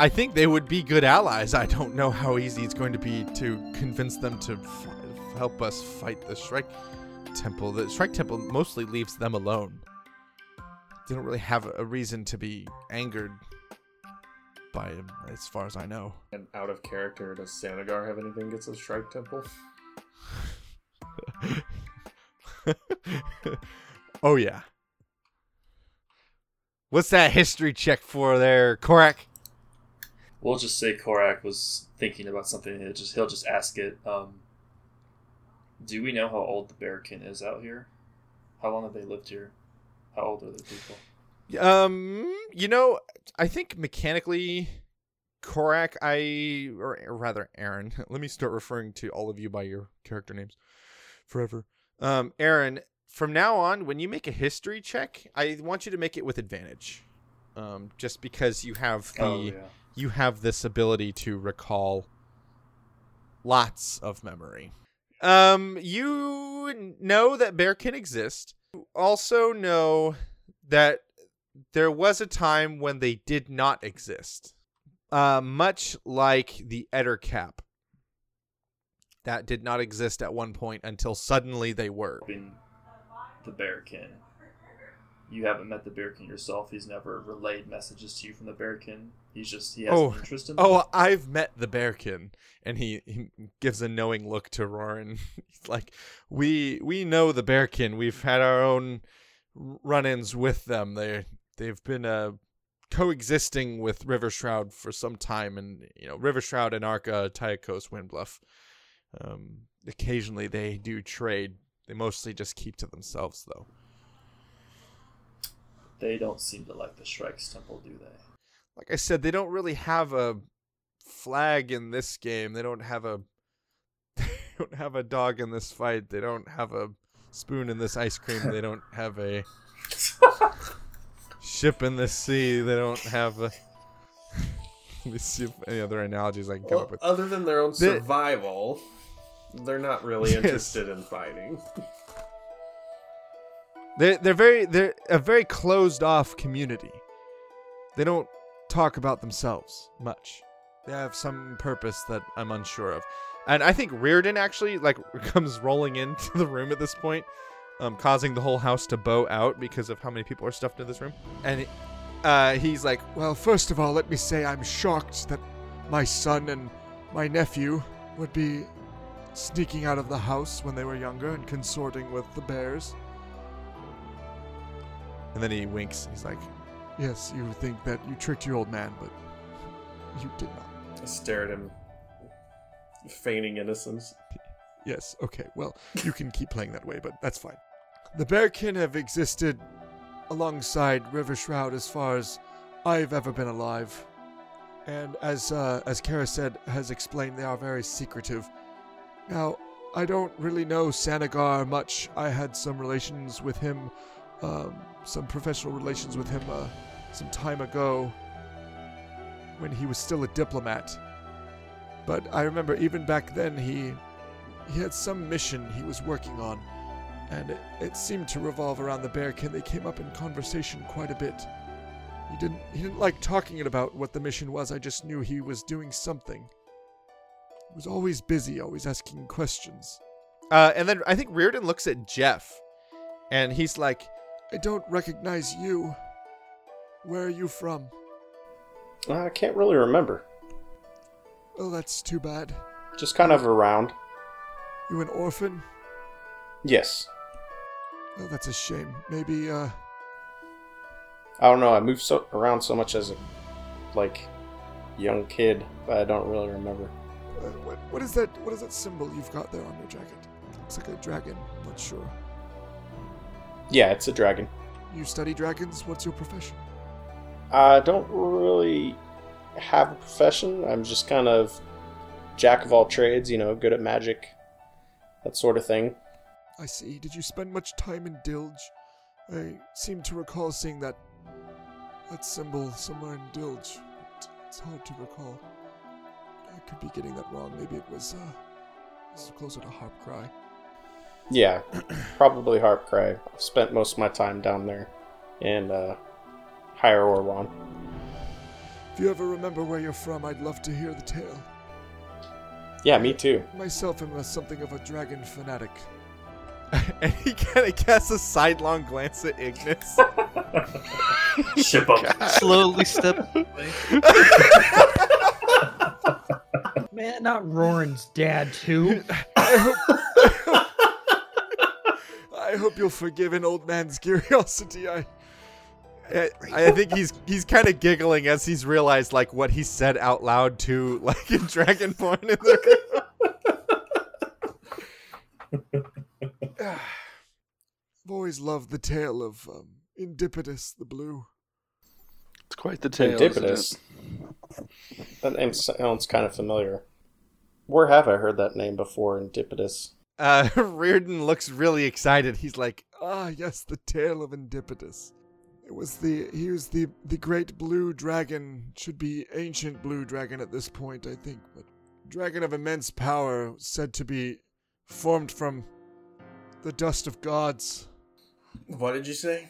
I think they would be good allies. I don't know how easy it's going to be to convince them to f- help us fight the Shrike Temple. The Shrike Temple mostly leaves them alone. They don't really have a reason to be angered by him, as far as I know. And out of character, does Sanigar have anything against the Shrike Temple? oh yeah. What's that history check for there, Korak? We'll just say Korak was thinking about something. He'll just he'll just ask it. Um, do we know how old the bearkin is out here? How long have they lived here? How old are the people? Um, you know, I think mechanically, Korak, I or rather Aaron. Let me start referring to all of you by your character names forever. Um, Aaron, from now on, when you make a history check, I want you to make it with advantage. Um, just because you have the oh yeah. you have this ability to recall lots of memory. Um, you know that bear can exist. You also know that there was a time when they did not exist. Uh, much like the Eder cap. That did not exist at one point until suddenly they were. The Bearkin. You haven't met the Bearkin yourself. He's never relayed messages to you from the Bearkin. He's just he has Oh. an interest in. Oh, I've met the Bearkin, and he, he gives a knowing look to Rorin. He's like, "We we know the Bearkin. We've had our own run-ins with them. They they've been uh coexisting with Rivershroud for some time, and you know Rivershroud and Arca, Tyakos, Windbluff. Um, occasionally they do trade. They mostly just keep to themselves, though. They don't seem to like the Shrike's Temple, do they? like I said, they don't really have a flag in this game. They don't have a they don't have a dog in this fight. They don't have a spoon in this ice cream. They don't have a ship in the sea. They don't have a Let me see if any other analogies I can come Well, up with. other than their own survival, they're not really Yes. interested in fighting. They they're very they're a very closed off community. They don't talk about themselves much. They have some purpose that I'm unsure of. And I think Reardon actually like comes rolling into the room at this point, um, causing the whole house to bow out because of how many people are stuffed in this room. And uh, he's like, Well, first of all, let me say I'm shocked that my son and my nephew would be sneaking out of the house when they were younger and consorting with the bears. and then he winks. He's like, Yes, you think that you tricked your old man, but you did not. I stare at him, feigning innocence. Yes, okay, well, you can keep playing that way, but that's fine. The Bearkin have existed alongside Rivershroud as far as I've ever been alive. And as uh, as Carised, has explained, they are very secretive. Now, I don't really know Sanigar much. I had some relations with him, um, some professional relations with him uh, some time ago when he was still a diplomat. But I remember even back then he he had some mission he was working on, and it, it seemed to revolve around the bearkin. They came up in conversation quite a bit. He didn't he didn't like talking about what the mission was. I just knew he was doing something. He was always busy, always asking questions. uh, and then I think Reardon looks at Jeff, and he's like, I don't recognize you. Where are you from? I can't really remember. Oh, that's too bad. Just kind of around. You an orphan? Yes. Oh, that's a shame. Maybe, uh, I don't know. I moved so around so much as a like young kid, but I don't really remember. uh, what, what is that? What is that symbol you've got there on your jacket? Looks like a dragon. Not sure. Yeah, it's a dragon. You study dragons? What's your profession? I don't really have a profession. I'm just kind of jack of all trades, you know, good at magic, that sort of thing. I see. Did you spend much time in Dilge? I seem to recall seeing that that symbol somewhere in Dilge. It's hard to recall. I could be getting that wrong. Maybe it was uh, this is closer to Harp Cry. Yeah, probably Harpcry. I've spent most of my time down there in uh, Higher Orwan. If you ever remember where you're from, I'd love to hear the tale. Yeah, me too. Myself am a, something of a dragon fanatic. and he kind of casts a sidelong glance at Ignis. Ship up. Slowly step away. Man, not Rorin's dad too. I hope, I hope you'll forgive an old man's curiosity. I I, I think he's he's kind of giggling as he's realized like what he said out loud to like in Dragonborn in the I've always loved the tale of um, Indipidus the Blue. It's quite the tale. Indipidus. That name sounds kind of familiar. Where have I heard that name before? Indipidus. Uh, Reardon looks really excited. He's like, Ah, yes, the tale of Indipidus. It was the he was the the great blue dragon. Should be ancient blue dragon at this point, I think, but dragon of immense power, said to be formed from the dust of gods. What did you say?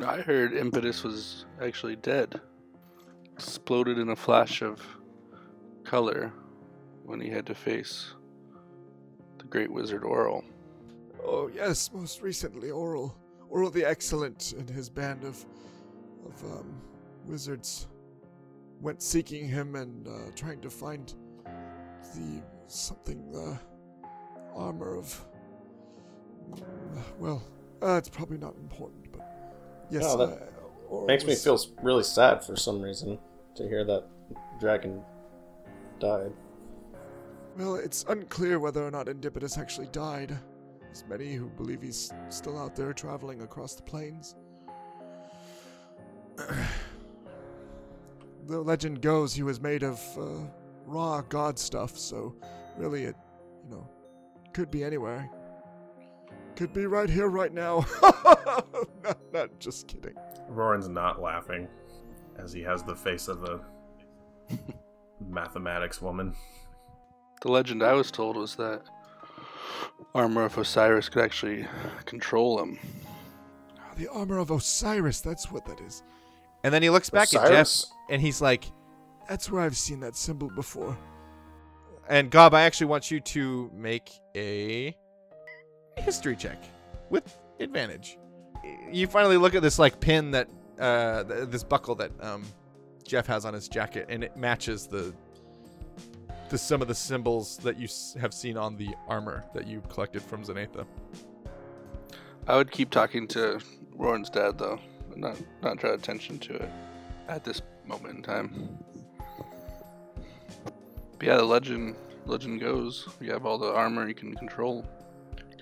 I heard Impetus was actually dead. Exploded in a flash of color when he had to face the great wizard Oral. Oh yes, most recently Oral, Oral the Excellent and his band of of um, wizards went seeking him and uh, trying to find the something the armor of. Well, uh, it's probably not important, but yes, No, that uh, Makes me was- feel really sad for some reason to hear that dragon died. Well, it's unclear whether or not Indipitus actually died. There's many who believe he's still out there traveling across the plains. the legend goes he was made of uh, raw god stuff, so really it, you know, could be anywhere. Could be right here, right now. not, not just kidding. Rorin's not laughing, as he has the face of a mathematics woman. The legend I was told was that Armor of Osiris could actually control him. Ah, the armor of Osiris, that's what that is. And then he looks back at Jeff and he's like, That's where I've seen that symbol before. and Gob, I actually want you to make a history check with advantage. You finally look at this like pin that uh th- this buckle that um Jeff has on his jacket and it matches the the some of the symbols that you s- have seen on the armor that you collected from Zanatha. I would keep talking to Rorin's dad though, not not draw attention to it at this moment in time. But yeah, the legend legend goes you have all the armor you can control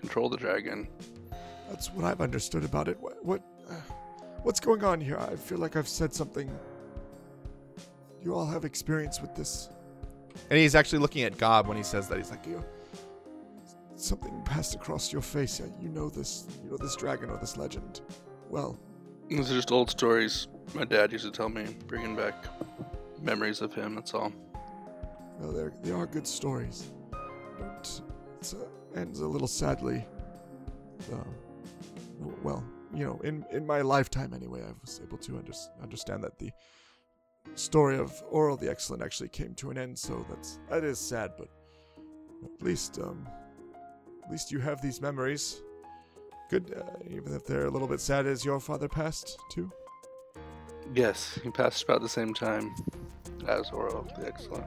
control the dragon. That's what I've understood about it. What, what uh, what's going on here? I feel like I've said something. You all have experience with this. And he's actually looking at Gob when he says that. He's like, You, something passed across your face. Yeah, You know this. You know this dragon or this legend. Well, These are just old stories my dad used to tell me, bringing back memories of him. That's all. well, they they are good stories. But ends a little sadly. Uh, well, you know, in in my lifetime anyway, I was able to under- understand that the story of Oral the Excellent actually came to an end. So that's that is sad, but at least um, at least you have these memories. Good, uh, even if they're a little bit sad. As your father passed too. Yes, he passed about the same time as Oral the Excellent.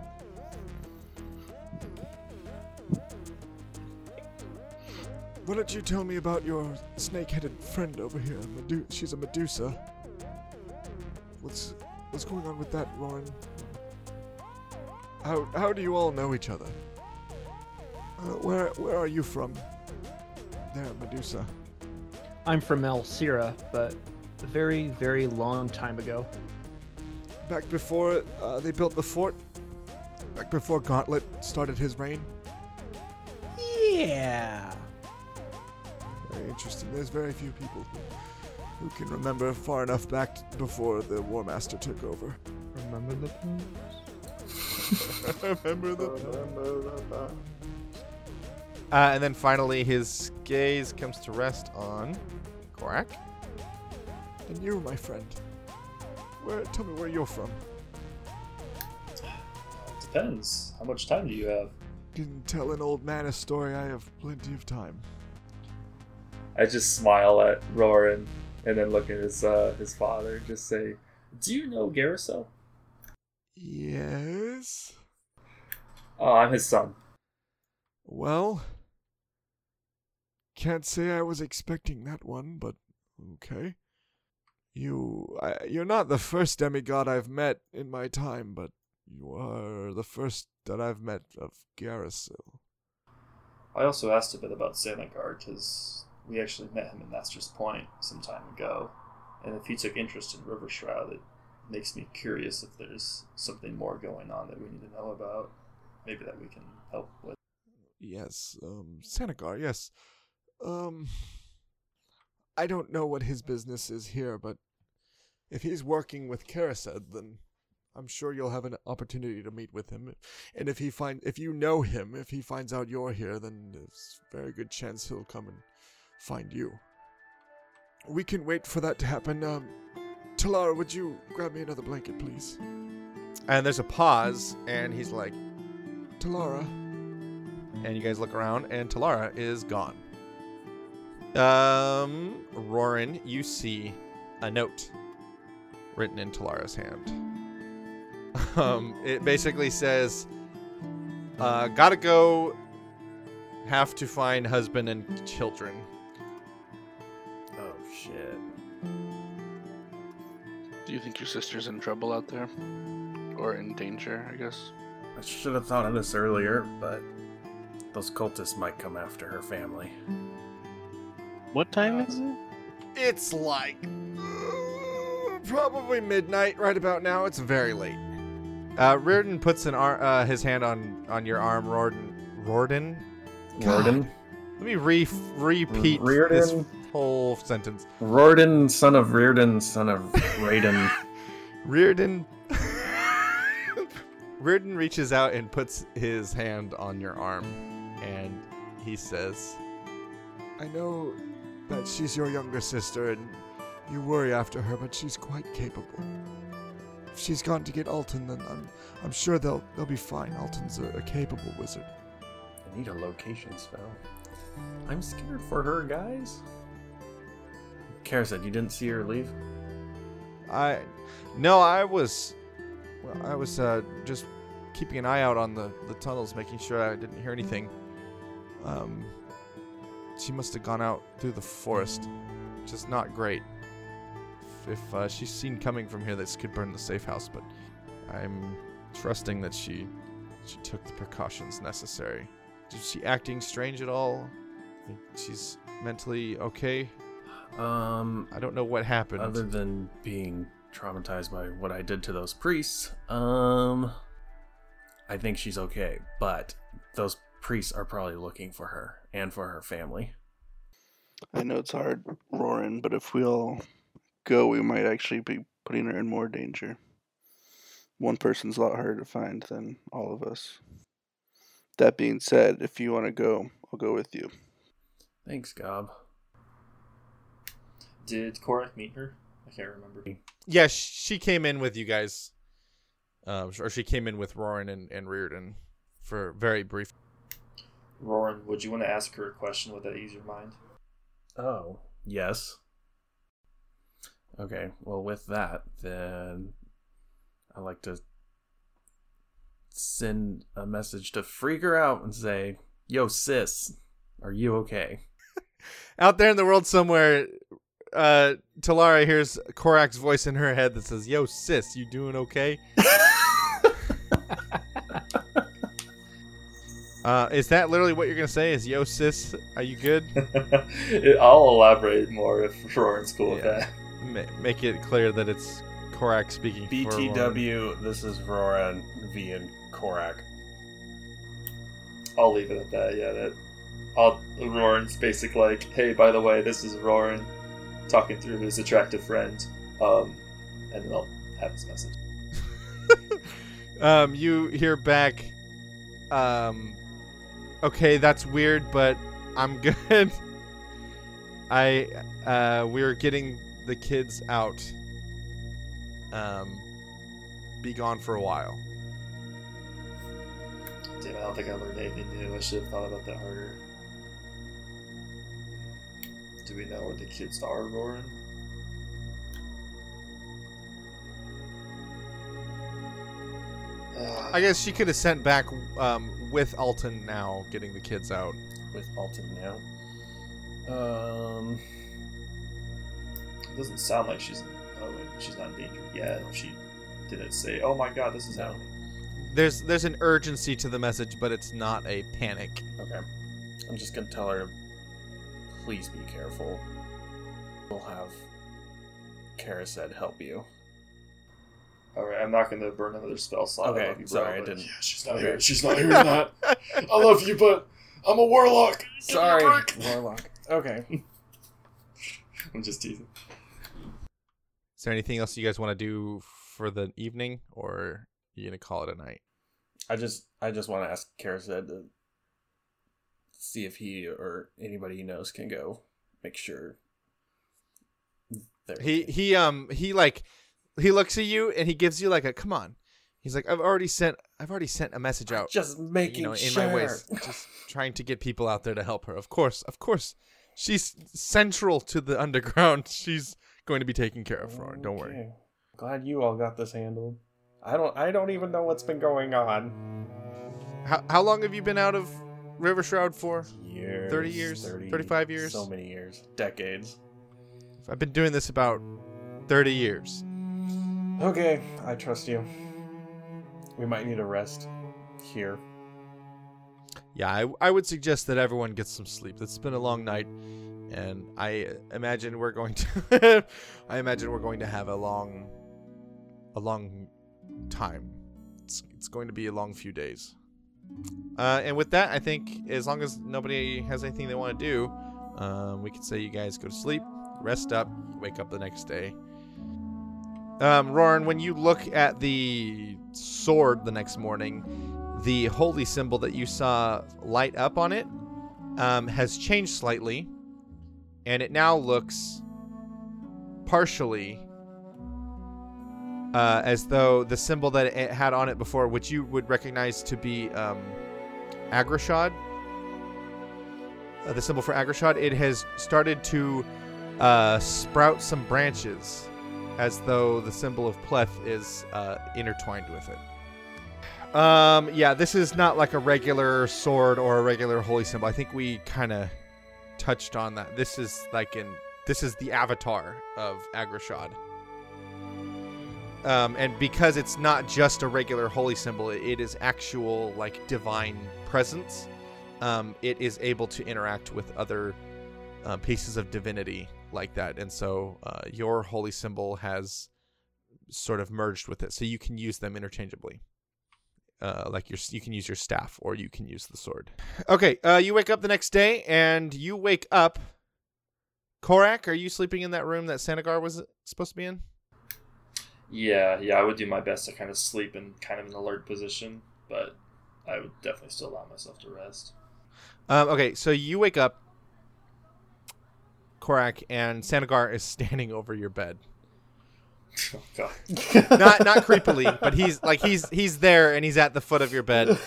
Why don't you tell me about your snake-headed friend over here? Medu- she's a Medusa. What's what's going on with that, Lauren? How how do you all know each other? Uh, where where are you from? There, Medusa. I'm from Elsira, but a very, very long time ago. Back before uh, they built the fort. Back before Gauntlet started his reign. Yeah. Very interesting. There's very few people who, who can remember far enough back t- before the War Master took over. Remember the remember the uh, and then finally his gaze comes to rest on Korak. And you, my friend. Where? Tell me where you're from. Depends. How much time do you have? Can tell an old man a story. I have plenty of time. I just smile at Rorin and then look at his uh, his father and just say, "Do you know Garrisel?" Yes. Oh, I'm his son. Well, can't say I was expecting that one, but okay. You, I, you're not the first demigod I've met in my time, but you are the first that I've met of Garrisil. I also asked a bit about Sanigar because we actually met him in Master's Point some time ago, and if he took interest in Rivershroud, it makes me curious if there's something more going on that we need to know about. Maybe that we can help with. Yes, um, Sanigar, yes. Um, I don't know what his business is here, but if he's working with Carised, then I'm sure you'll have an opportunity to meet with him. And if he find if you know him, if he finds out you're here, then there's very good chance he'll come and find you. We can wait for that to happen. Um, Talara, would you grab me another blanket, please? And there's a pause, and he's like, Talara. and you guys look around, and Talara is gone. Um, Rorin, you see a note written in Talara's hand. Um, it basically says, uh, "Gotta go. Have to find husband and children." You think your sister's in trouble out there? Or in danger, I guess? I should have thought of this earlier, but those cultists might come after her family. What time is it? It's like uh, probably midnight right about now. It's very late. Uh, Reardon puts an ar- uh, his hand on on your arm, Rorden. Rorden. Rorden? Let me re- repeat this Reardon? Whole sentence. Rorden, son of Reardon, son of Raiden. Reardon. Reardon reaches out and puts his hand on your arm, and he says, I know that she's your younger sister and you worry after her, but she's quite capable. If she's gone to get Alton, then I'm I'm sure they'll they'll be fine. Alton's a, a capable wizard. I need a location spell. I'm scared for her, guys. Carised you didn't see her leave? "I, no, I was, well, I was uh, just keeping an eye out on the the tunnels, making sure I didn't hear anything. Um, she must have gone out through the forest, is not great. If, if uh, she's seen coming from here, this could burn the safe house. But I'm trusting that she she took the precautions necessary. Is she acting strange at all? She's mentally okay. Um, I don't know what happened. other than being traumatized by what I did to those priests, um, I think she's okay. But those priests are probably looking for her and for her family. I know it's hard, Rorin, but if we all go, we might actually be putting her in more danger. One person's a lot harder to find than all of us. That being said, if you want to go, I'll go with you. Thanks, Gob. Did Korak meet her? I can't remember. Yeah, she came in with you guys. Um, or she came in with Rorin and, and Reardon for very brief. Rorin, would you want to ask her a question? Would that ease your mind? Oh, yes. Okay, well, with that, then I like to send a message to freak her out and say, Yo, sis, are you okay? Out there in the world somewhere, uh, Talara hears Korak's voice in her head that says, "Yo, sis, you doing okay?" uh, is that literally what you're gonna say? Is "Yo, sis, are you good?" I'll elaborate more if Rorin's cool with that. Ma- make it clear that it's Korak speaking. for BTW, this is Rorin V and Korak. I'll leave it at that. Yeah, that. I'll Rorin's basic like, hey, by the way, this is Rorin talking through his attractive friend, um, and then I'll have his message. um, you hear back, um, okay, that's weird, but I'm good. I, uh, we're getting the kids out. Um, be gone for a while. Damn, I don't think I learned anything new. I should have thought about that harder. Do we know where the kids are, Rorin? Ah, I guess she could have sent back, um, with Alton now, getting the kids out. With Alton now. Um, It doesn't sound like she's. Oh, she's not in danger yet. She didn't say, "Oh my God, this is No. happening." There's, there's an urgency to the message, but it's not a panic. okay. I'm just gonna tell her to please be careful. We'll have Carised help you. All right, I'm not gonna burn another spell slot. Okay, I love you, sorry, I bro, but didn't- Yeah, she's not Okay. here. She's not hearing that. I love you, but I'm a warlock. Give Sorry. Warlock. Okay. I'm just teasing. Is there anything else you guys want to do for the evening, or are you gonna call it a night? I just I just want to ask Carised to see if he or anybody he knows can go make sure. He he um he like he looks at you and he gives you like a come on. He's like I've already sent I've already sent a message out. just making you know, in sure. my ways, just trying to get people out there to help her. Of course, of course, she's central to the underground. She's going to be taken care of, Rorin. Don't worry. Glad you all got this handled. I don't I don't even know what's been going on. How how long have you been out of Rivershroud for? Years, 30 years? 35 years? So many years, decades. I've been doing this about thirty years. Okay, I trust you. We might need a rest here. Yeah, I, I would suggest that everyone gets some sleep. It's been a long night, and I imagine we're going to. I imagine we're going to have a long, a long time. It's it's going to be a long few days. Uh, and with that, I think as long as nobody has anything they want to do, um, we can say you guys go to sleep, rest up, wake up the next day. Um, Rorin, when you look at the sword the next morning, the holy symbol that you saw light up on it um, has changed slightly, and it now looks partially uh, as though the symbol that it had on it before, which you would recognize to be um, Agrashad, uh, the symbol for Agrashad, it has started to uh, sprout some branches, as though the symbol of Pleth is uh, intertwined with it. Um, yeah, this is not like a regular sword or a regular holy symbol. I think we kind of touched on that. This is like in this is the avatar of Agrashad. Um, and because it's not just a regular holy symbol, it- is actual like divine presence. Um, it is able to interact with other uh, pieces of divinity like that, and so uh, your holy symbol has sort of merged with it, so you can use them interchangeably. Uh, like your, you can use your staff or you can use the sword. Okay, uh, you wake up the next day and you wake up. Korak, are you sleeping in that room that Sanigar was supposed to be in? Yeah, yeah, I would do my best to kind of sleep in kind of an alert position, but I would definitely still allow myself to rest. Um, okay, so you wake up, Korak, and Sanigar is standing over your bed. Oh god. Not not creepily, but he's like he's he's there and he's at the foot of your bed.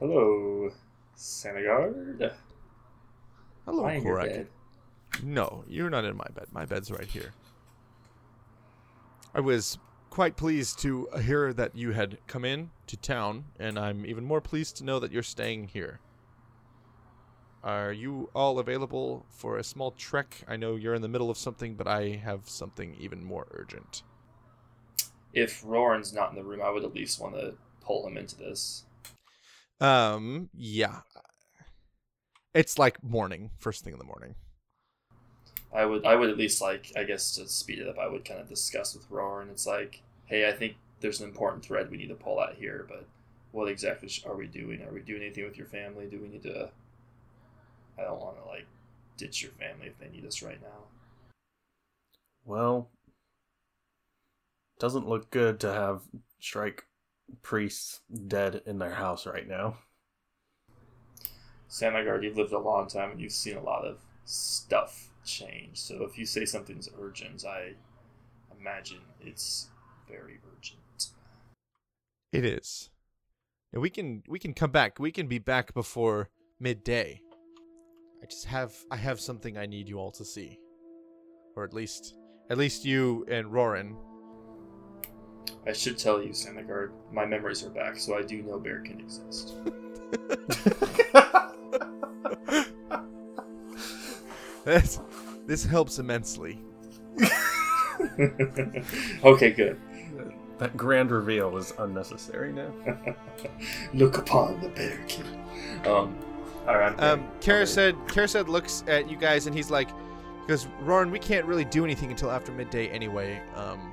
Hello, Sanagard. Hello, Lying in your Korak. No, you're not in my bed. My bed's right here. I was quite pleased to hear that you had come in to town, and I'm even more pleased to know that you're staying here. Are you all available for a small trek? I know you're in the middle of something, but I have something even more urgent. If Rorin's not in the room, I would at least want to pull him into this. Um, yeah. It's like morning, first thing in the morning. I would I would at least like I guess to speed it up I would kind of discuss with Rorin. It's like, hey, I think there's an important thread we need to pull out here, but what exactly are we doing? Are we doing anything with your family? Do we need to? I don't want to like ditch your family if they need us right now. Well, doesn't look good to have Shrike priests dead in their house right now. Samagard, you've lived a long time and you've seen a lot of stuff change. So if you say something's urgent, I imagine it's very urgent. It is. And we can we can come back. We can be back before midday. I just have I have something I need you all to see. Or at least at least you and Rorin. I should tell you, Samagard, my memories are back, so I do know Bear can exist. This this helps immensely. okay, good. That grand reveal is unnecessary now. Look upon the Bear King. Um, all right. I'm Um. Kara I'm said Carised looks at you guys and he's like because Rorin, we can't really do anything until after midday anyway. Um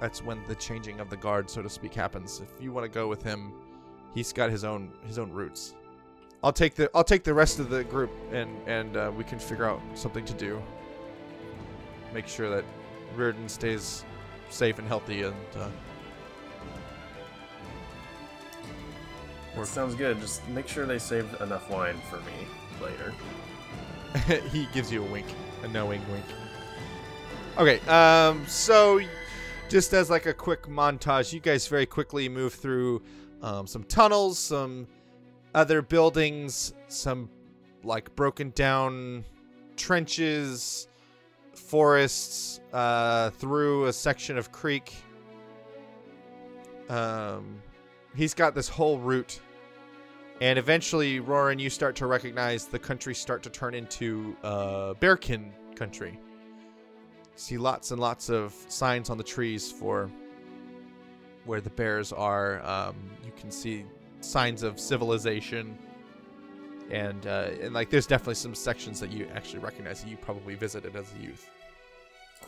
that's when the changing of the guard, so to speak, happens. If you want to go with him, he's got his own his own routes. I'll take the I'll take the rest of the group and and uh, we can figure out something to do. Make sure that Reardon stays safe and healthy and uh, sounds good. Just make sure they saved enough wine for me later. he gives you a wink, a knowing wink. Okay, um, so just as like a quick montage, you guys very quickly move through um, some tunnels, some other buildings, some like broken down trenches, forests, uh, through a section of creek. Um, he's got this whole route and eventually, Rorin, you start to recognize the country start to turn into uh, bearkin country. See lots and lots of signs on the trees for where the bears are. Um, you can see signs of civilization, and uh, and like there's definitely some sections that you actually recognize that you probably visited as a youth.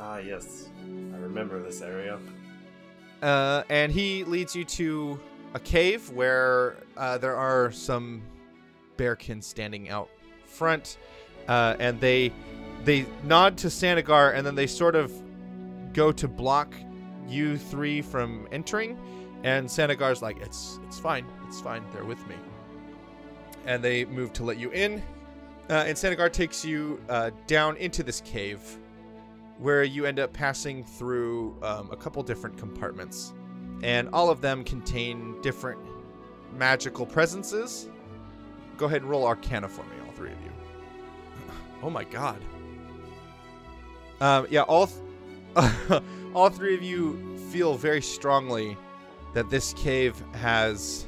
Ah, yes. I remember this area. Uh, and he leads you to a cave where uh, there are some bearkins standing out front, uh, and they they nod to Sanigar, and then they sort of go to block you three from entering. And Sanigar's like, "It's it's fine, it's fine. They're with me." And they move to let you in. Uh, and Sanigar takes you uh, down into this cave, where you end up passing through um, a couple different compartments and all of them contain different magical presences. Go ahead and roll Arcana for me, all three of you. Oh my god. Um, yeah, all th- all three of you feel very strongly that this cave has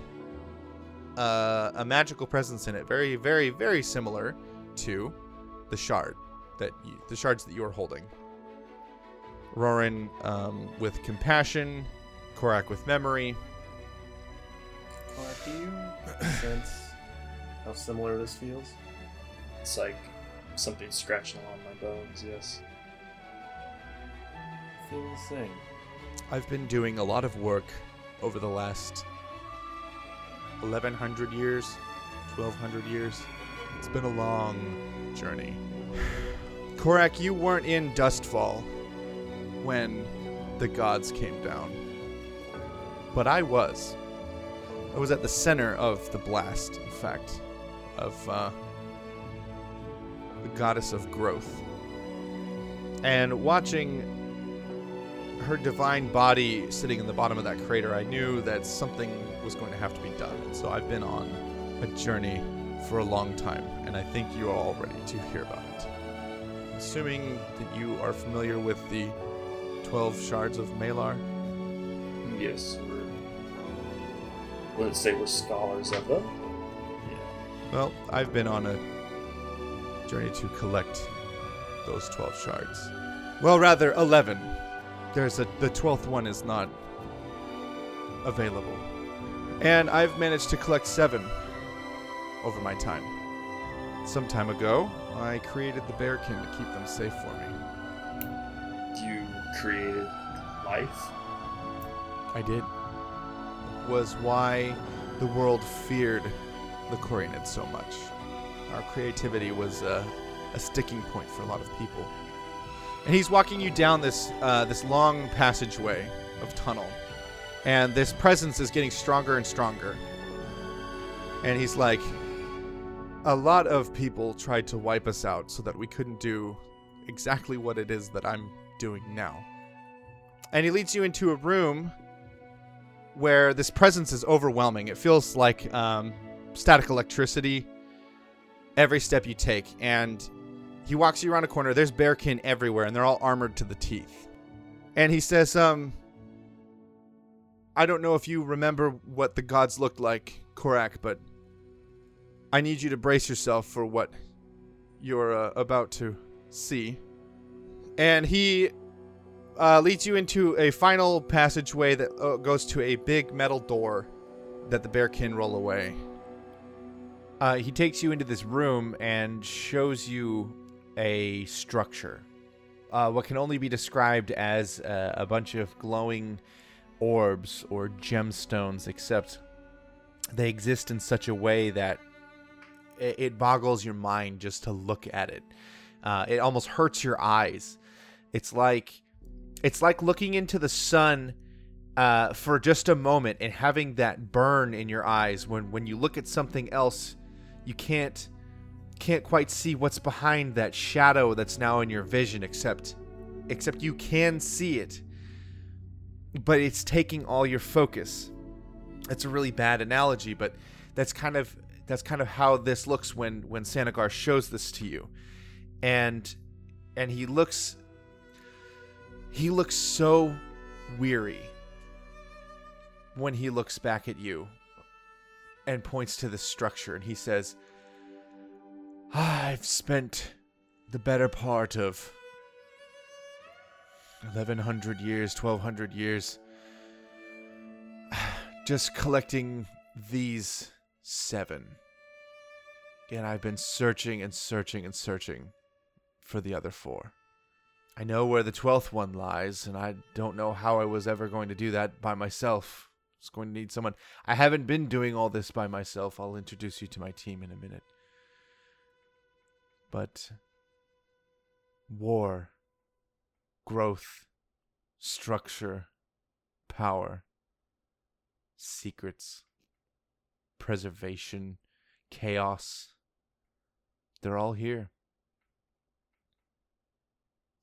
uh, a magical presence in it, very, very, very similar to the shard that you, the shards that you are holding. Rorin um, with compassion, Korak with memory. Korak, do you sense how similar this feels? It's like something scratching along my bones, yes. I feel the same. I've been doing a lot of work over the last 1100 years, 1200 years. It's been a long journey. Korak, you weren't in Dustfall when the gods came down. But I was. I was at the center of the blast, in fact, of uh, the goddess of growth. And watching her divine body sitting in the bottom of that crater, I knew that something was going to have to be done. And so I've been on a journey for a long time, and I think you are all ready to hear about it. Assuming that you are familiar with the 12 shards of Malar. Yes, we're. Let's say we're scholars of them. Yeah. Well, I've been on a journey to collect those 12 shards. Well, rather 11. There's a the 12th one is not available. And I've managed to collect 7 over my time. Some time ago, I created the bearkin to keep them safe for me. You created life. I did. Was why the world feared the Corianids so much. Our creativity was a, a sticking point for a lot of people. And he's walking you down this uh, this long passageway of tunnel, and this presence is getting stronger and stronger. And he's like, a lot of people tried to wipe us out so that we couldn't do exactly what it is that I'm doing now. And he leads you into a room where this presence is overwhelming. It feels like um, static electricity every step you take. And he walks you around a corner. There's bearkin everywhere, and they're all armored to the teeth. And he says, um, I don't know if you remember what the gods looked like, Korak, but I need you to brace yourself for what you're uh, about to see. And he uh, leads you into a final passageway that uh, goes to a big metal door that the bear can roll away. Uh, he takes you into this room and shows you a structure. Uh, what can only be described as uh, a bunch of glowing orbs or gemstones, except they exist in such a way that it, boggles your mind just to look at it. Uh, it almost hurts your eyes It's like it's like looking into the sun uh, for just a moment and having that burn in your eyes when when you look at something else, you can't can't quite see what's behind that shadow that's now in your vision except except you can see it but it's taking all your focus. It's a really bad analogy but that's kind of that's kind of how this looks when when Sanigar shows this to you. And and he looks he looks so weary when he looks back at you and points to the structure and he says I've spent the better part of 1100 years, 1200 years just collecting these seven. And I've been searching and searching and searching for the other four. I know where the twelfth one lies, and I don't know how I was ever going to do that by myself. It's going to need someone. I haven't been doing all this by myself. I'll introduce you to my team in a minute. But war, growth, structure, power, secrets, preservation, chaos. They're all here.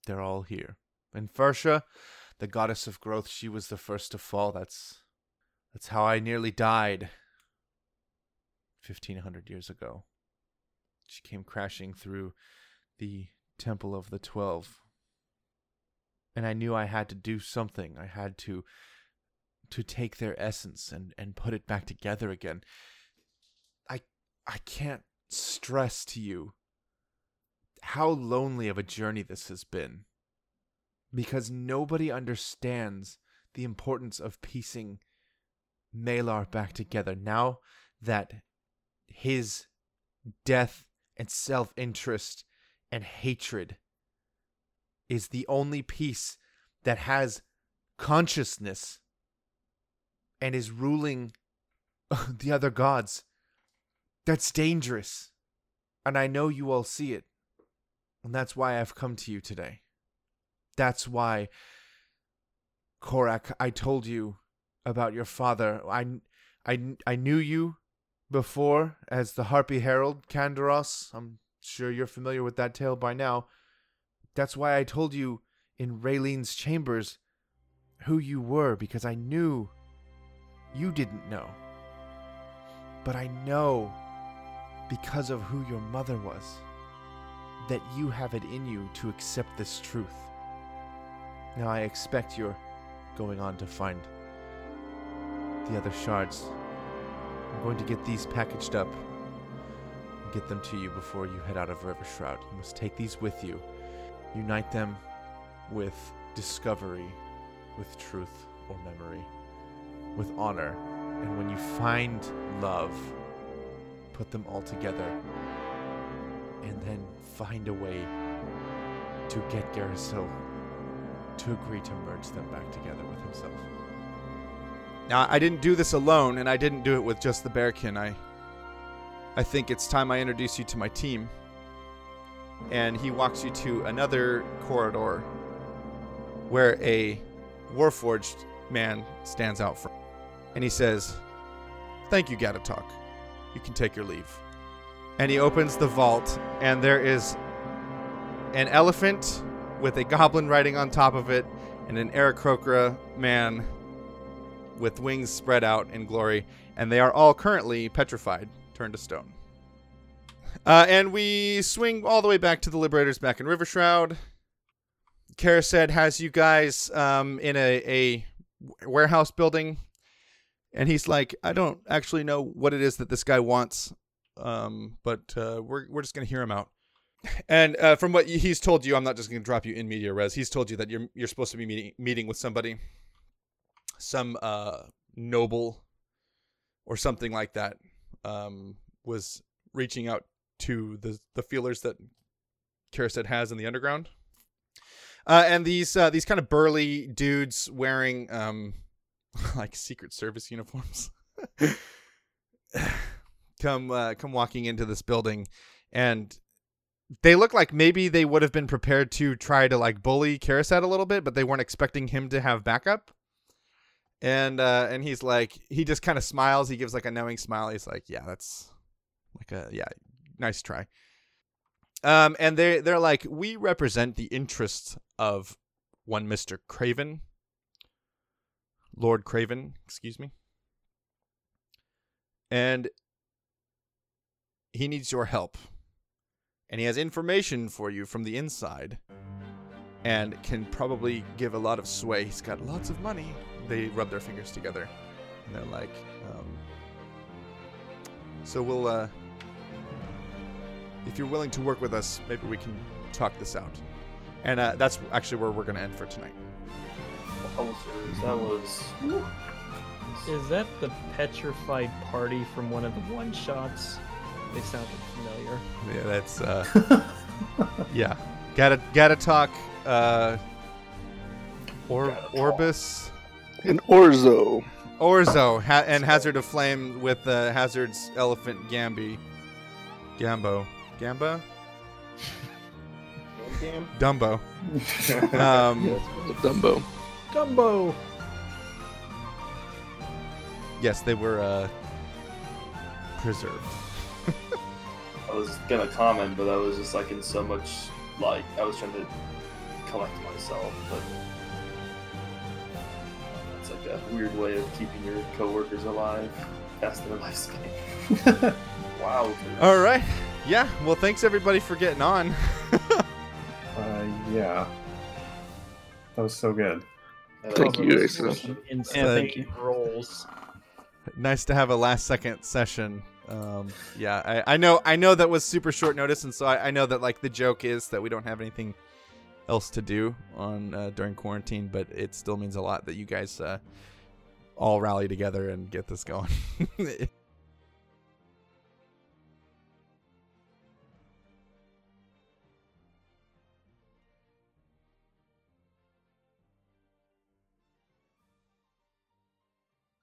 They're all here. And Fersha, the goddess of growth, she was the first to fall. That's that's how I nearly died 1500 years ago. She came crashing through the Temple of the Twelve. And I knew I had to do something. I had to to take their essence and, and put it back together again. I I can't stress to you how lonely of a journey this has been. Because nobody understands the importance of piecing Malar back together now that his death and self interest and hatred is the only piece that has consciousness and is ruling the other gods. That's dangerous. And I know you all see it. And that's why I've come to you today. That's why, Korak, I told you about your father. I, I, I knew you before as the Harpy Herald, Kandaros. I'm sure you're familiar with that tale by now. That's why I told you in Raylene's chambers who you were, because I knew you didn't know. But I know because of who your mother was that you have it in you to accept this truth. Now I expect you're going on to find the other shards. I'm going to get these packaged up and get them to you before you head out of River Shroud. You must take these with you, unite them with discovery, with truth or memory, with honor. And when you find love, put them all together and then find a way to get Garrisil to agree to merge them back together with himself. Now, I didn't do this alone, and I didn't do it with just the Bearkin. I, I think it's time I introduce you to my team. And he walks you to another corridor where a Warforged man stands out front. And he says, Thank you, Gatatalk. You can take your leave and he opens the vault, and there is an elephant with a goblin riding on top of it, and an Aarakocra man with wings spread out in glory, and they are all currently petrified, turned to stone. Uh, and we swing all the way back to the Liberators back in Rivershroud. Kara said has you guys um, in a, a warehouse building, and he's like, I don't actually know what it is that this guy wants. Um, but uh, we're we're just gonna hear him out. And uh, from what he's told you, I'm not just gonna drop you in media res. He's told you that you're you're supposed to be meeting meeting with somebody, some uh noble, or something like that. Um, was reaching out to the the feelers that Carised has in the underground. Uh, and these uh, these kind of burly dudes wearing um, like Secret Service uniforms come uh, come walking into this building, and they look like maybe they would have been prepared to try to like bully Carised a little bit, but they weren't expecting him to have backup. And uh and he's like he just kind of smiles, he gives like a knowing smile. He's like, "Yeah, that's like a yeah, nice try." Um and they they're like, "We represent the interests of one Mr. Craven. Lord Craven, excuse me. And he needs your help and he has information for you from the inside and can probably give a lot of sway. He's got lots of money. They rub their fingers together and they're like, um, so we'll, uh, if you're willing to work with us, maybe we can talk this out. And uh, that's actually where we're going to end for tonight. Ulcers, that was. Is that the petrified party from one of the one shots? They sounded familiar. Yeah, that's, uh, yeah. Gotta, gotta talk, uh, or, Gotta talk. Orbis. An Orzo. Orzo ha- and Hazard of Flame with uh, Hazard's Elephant Gamby. Gambo. Gamba? Gam? Dumbo. Um, Dumbo. Dumbo. yes, they were uh, preserved. I was gonna comment, but I was just like in so much like I was trying to collect myself, but it's like a weird way of keeping your coworkers alive past their lifespan. wow. All right. Yeah. Well, thanks everybody for getting on. Uh, yeah. That was so good. Thank you, Those Asa. Insane thank you. rolls. nice to have a last second session. Um, yeah, I, I know I know that was super short notice, and so I, I know that like the joke is that we don't have anything else to do on uh, during quarantine, but it still means a lot that you guys uh, all rally together and get this going.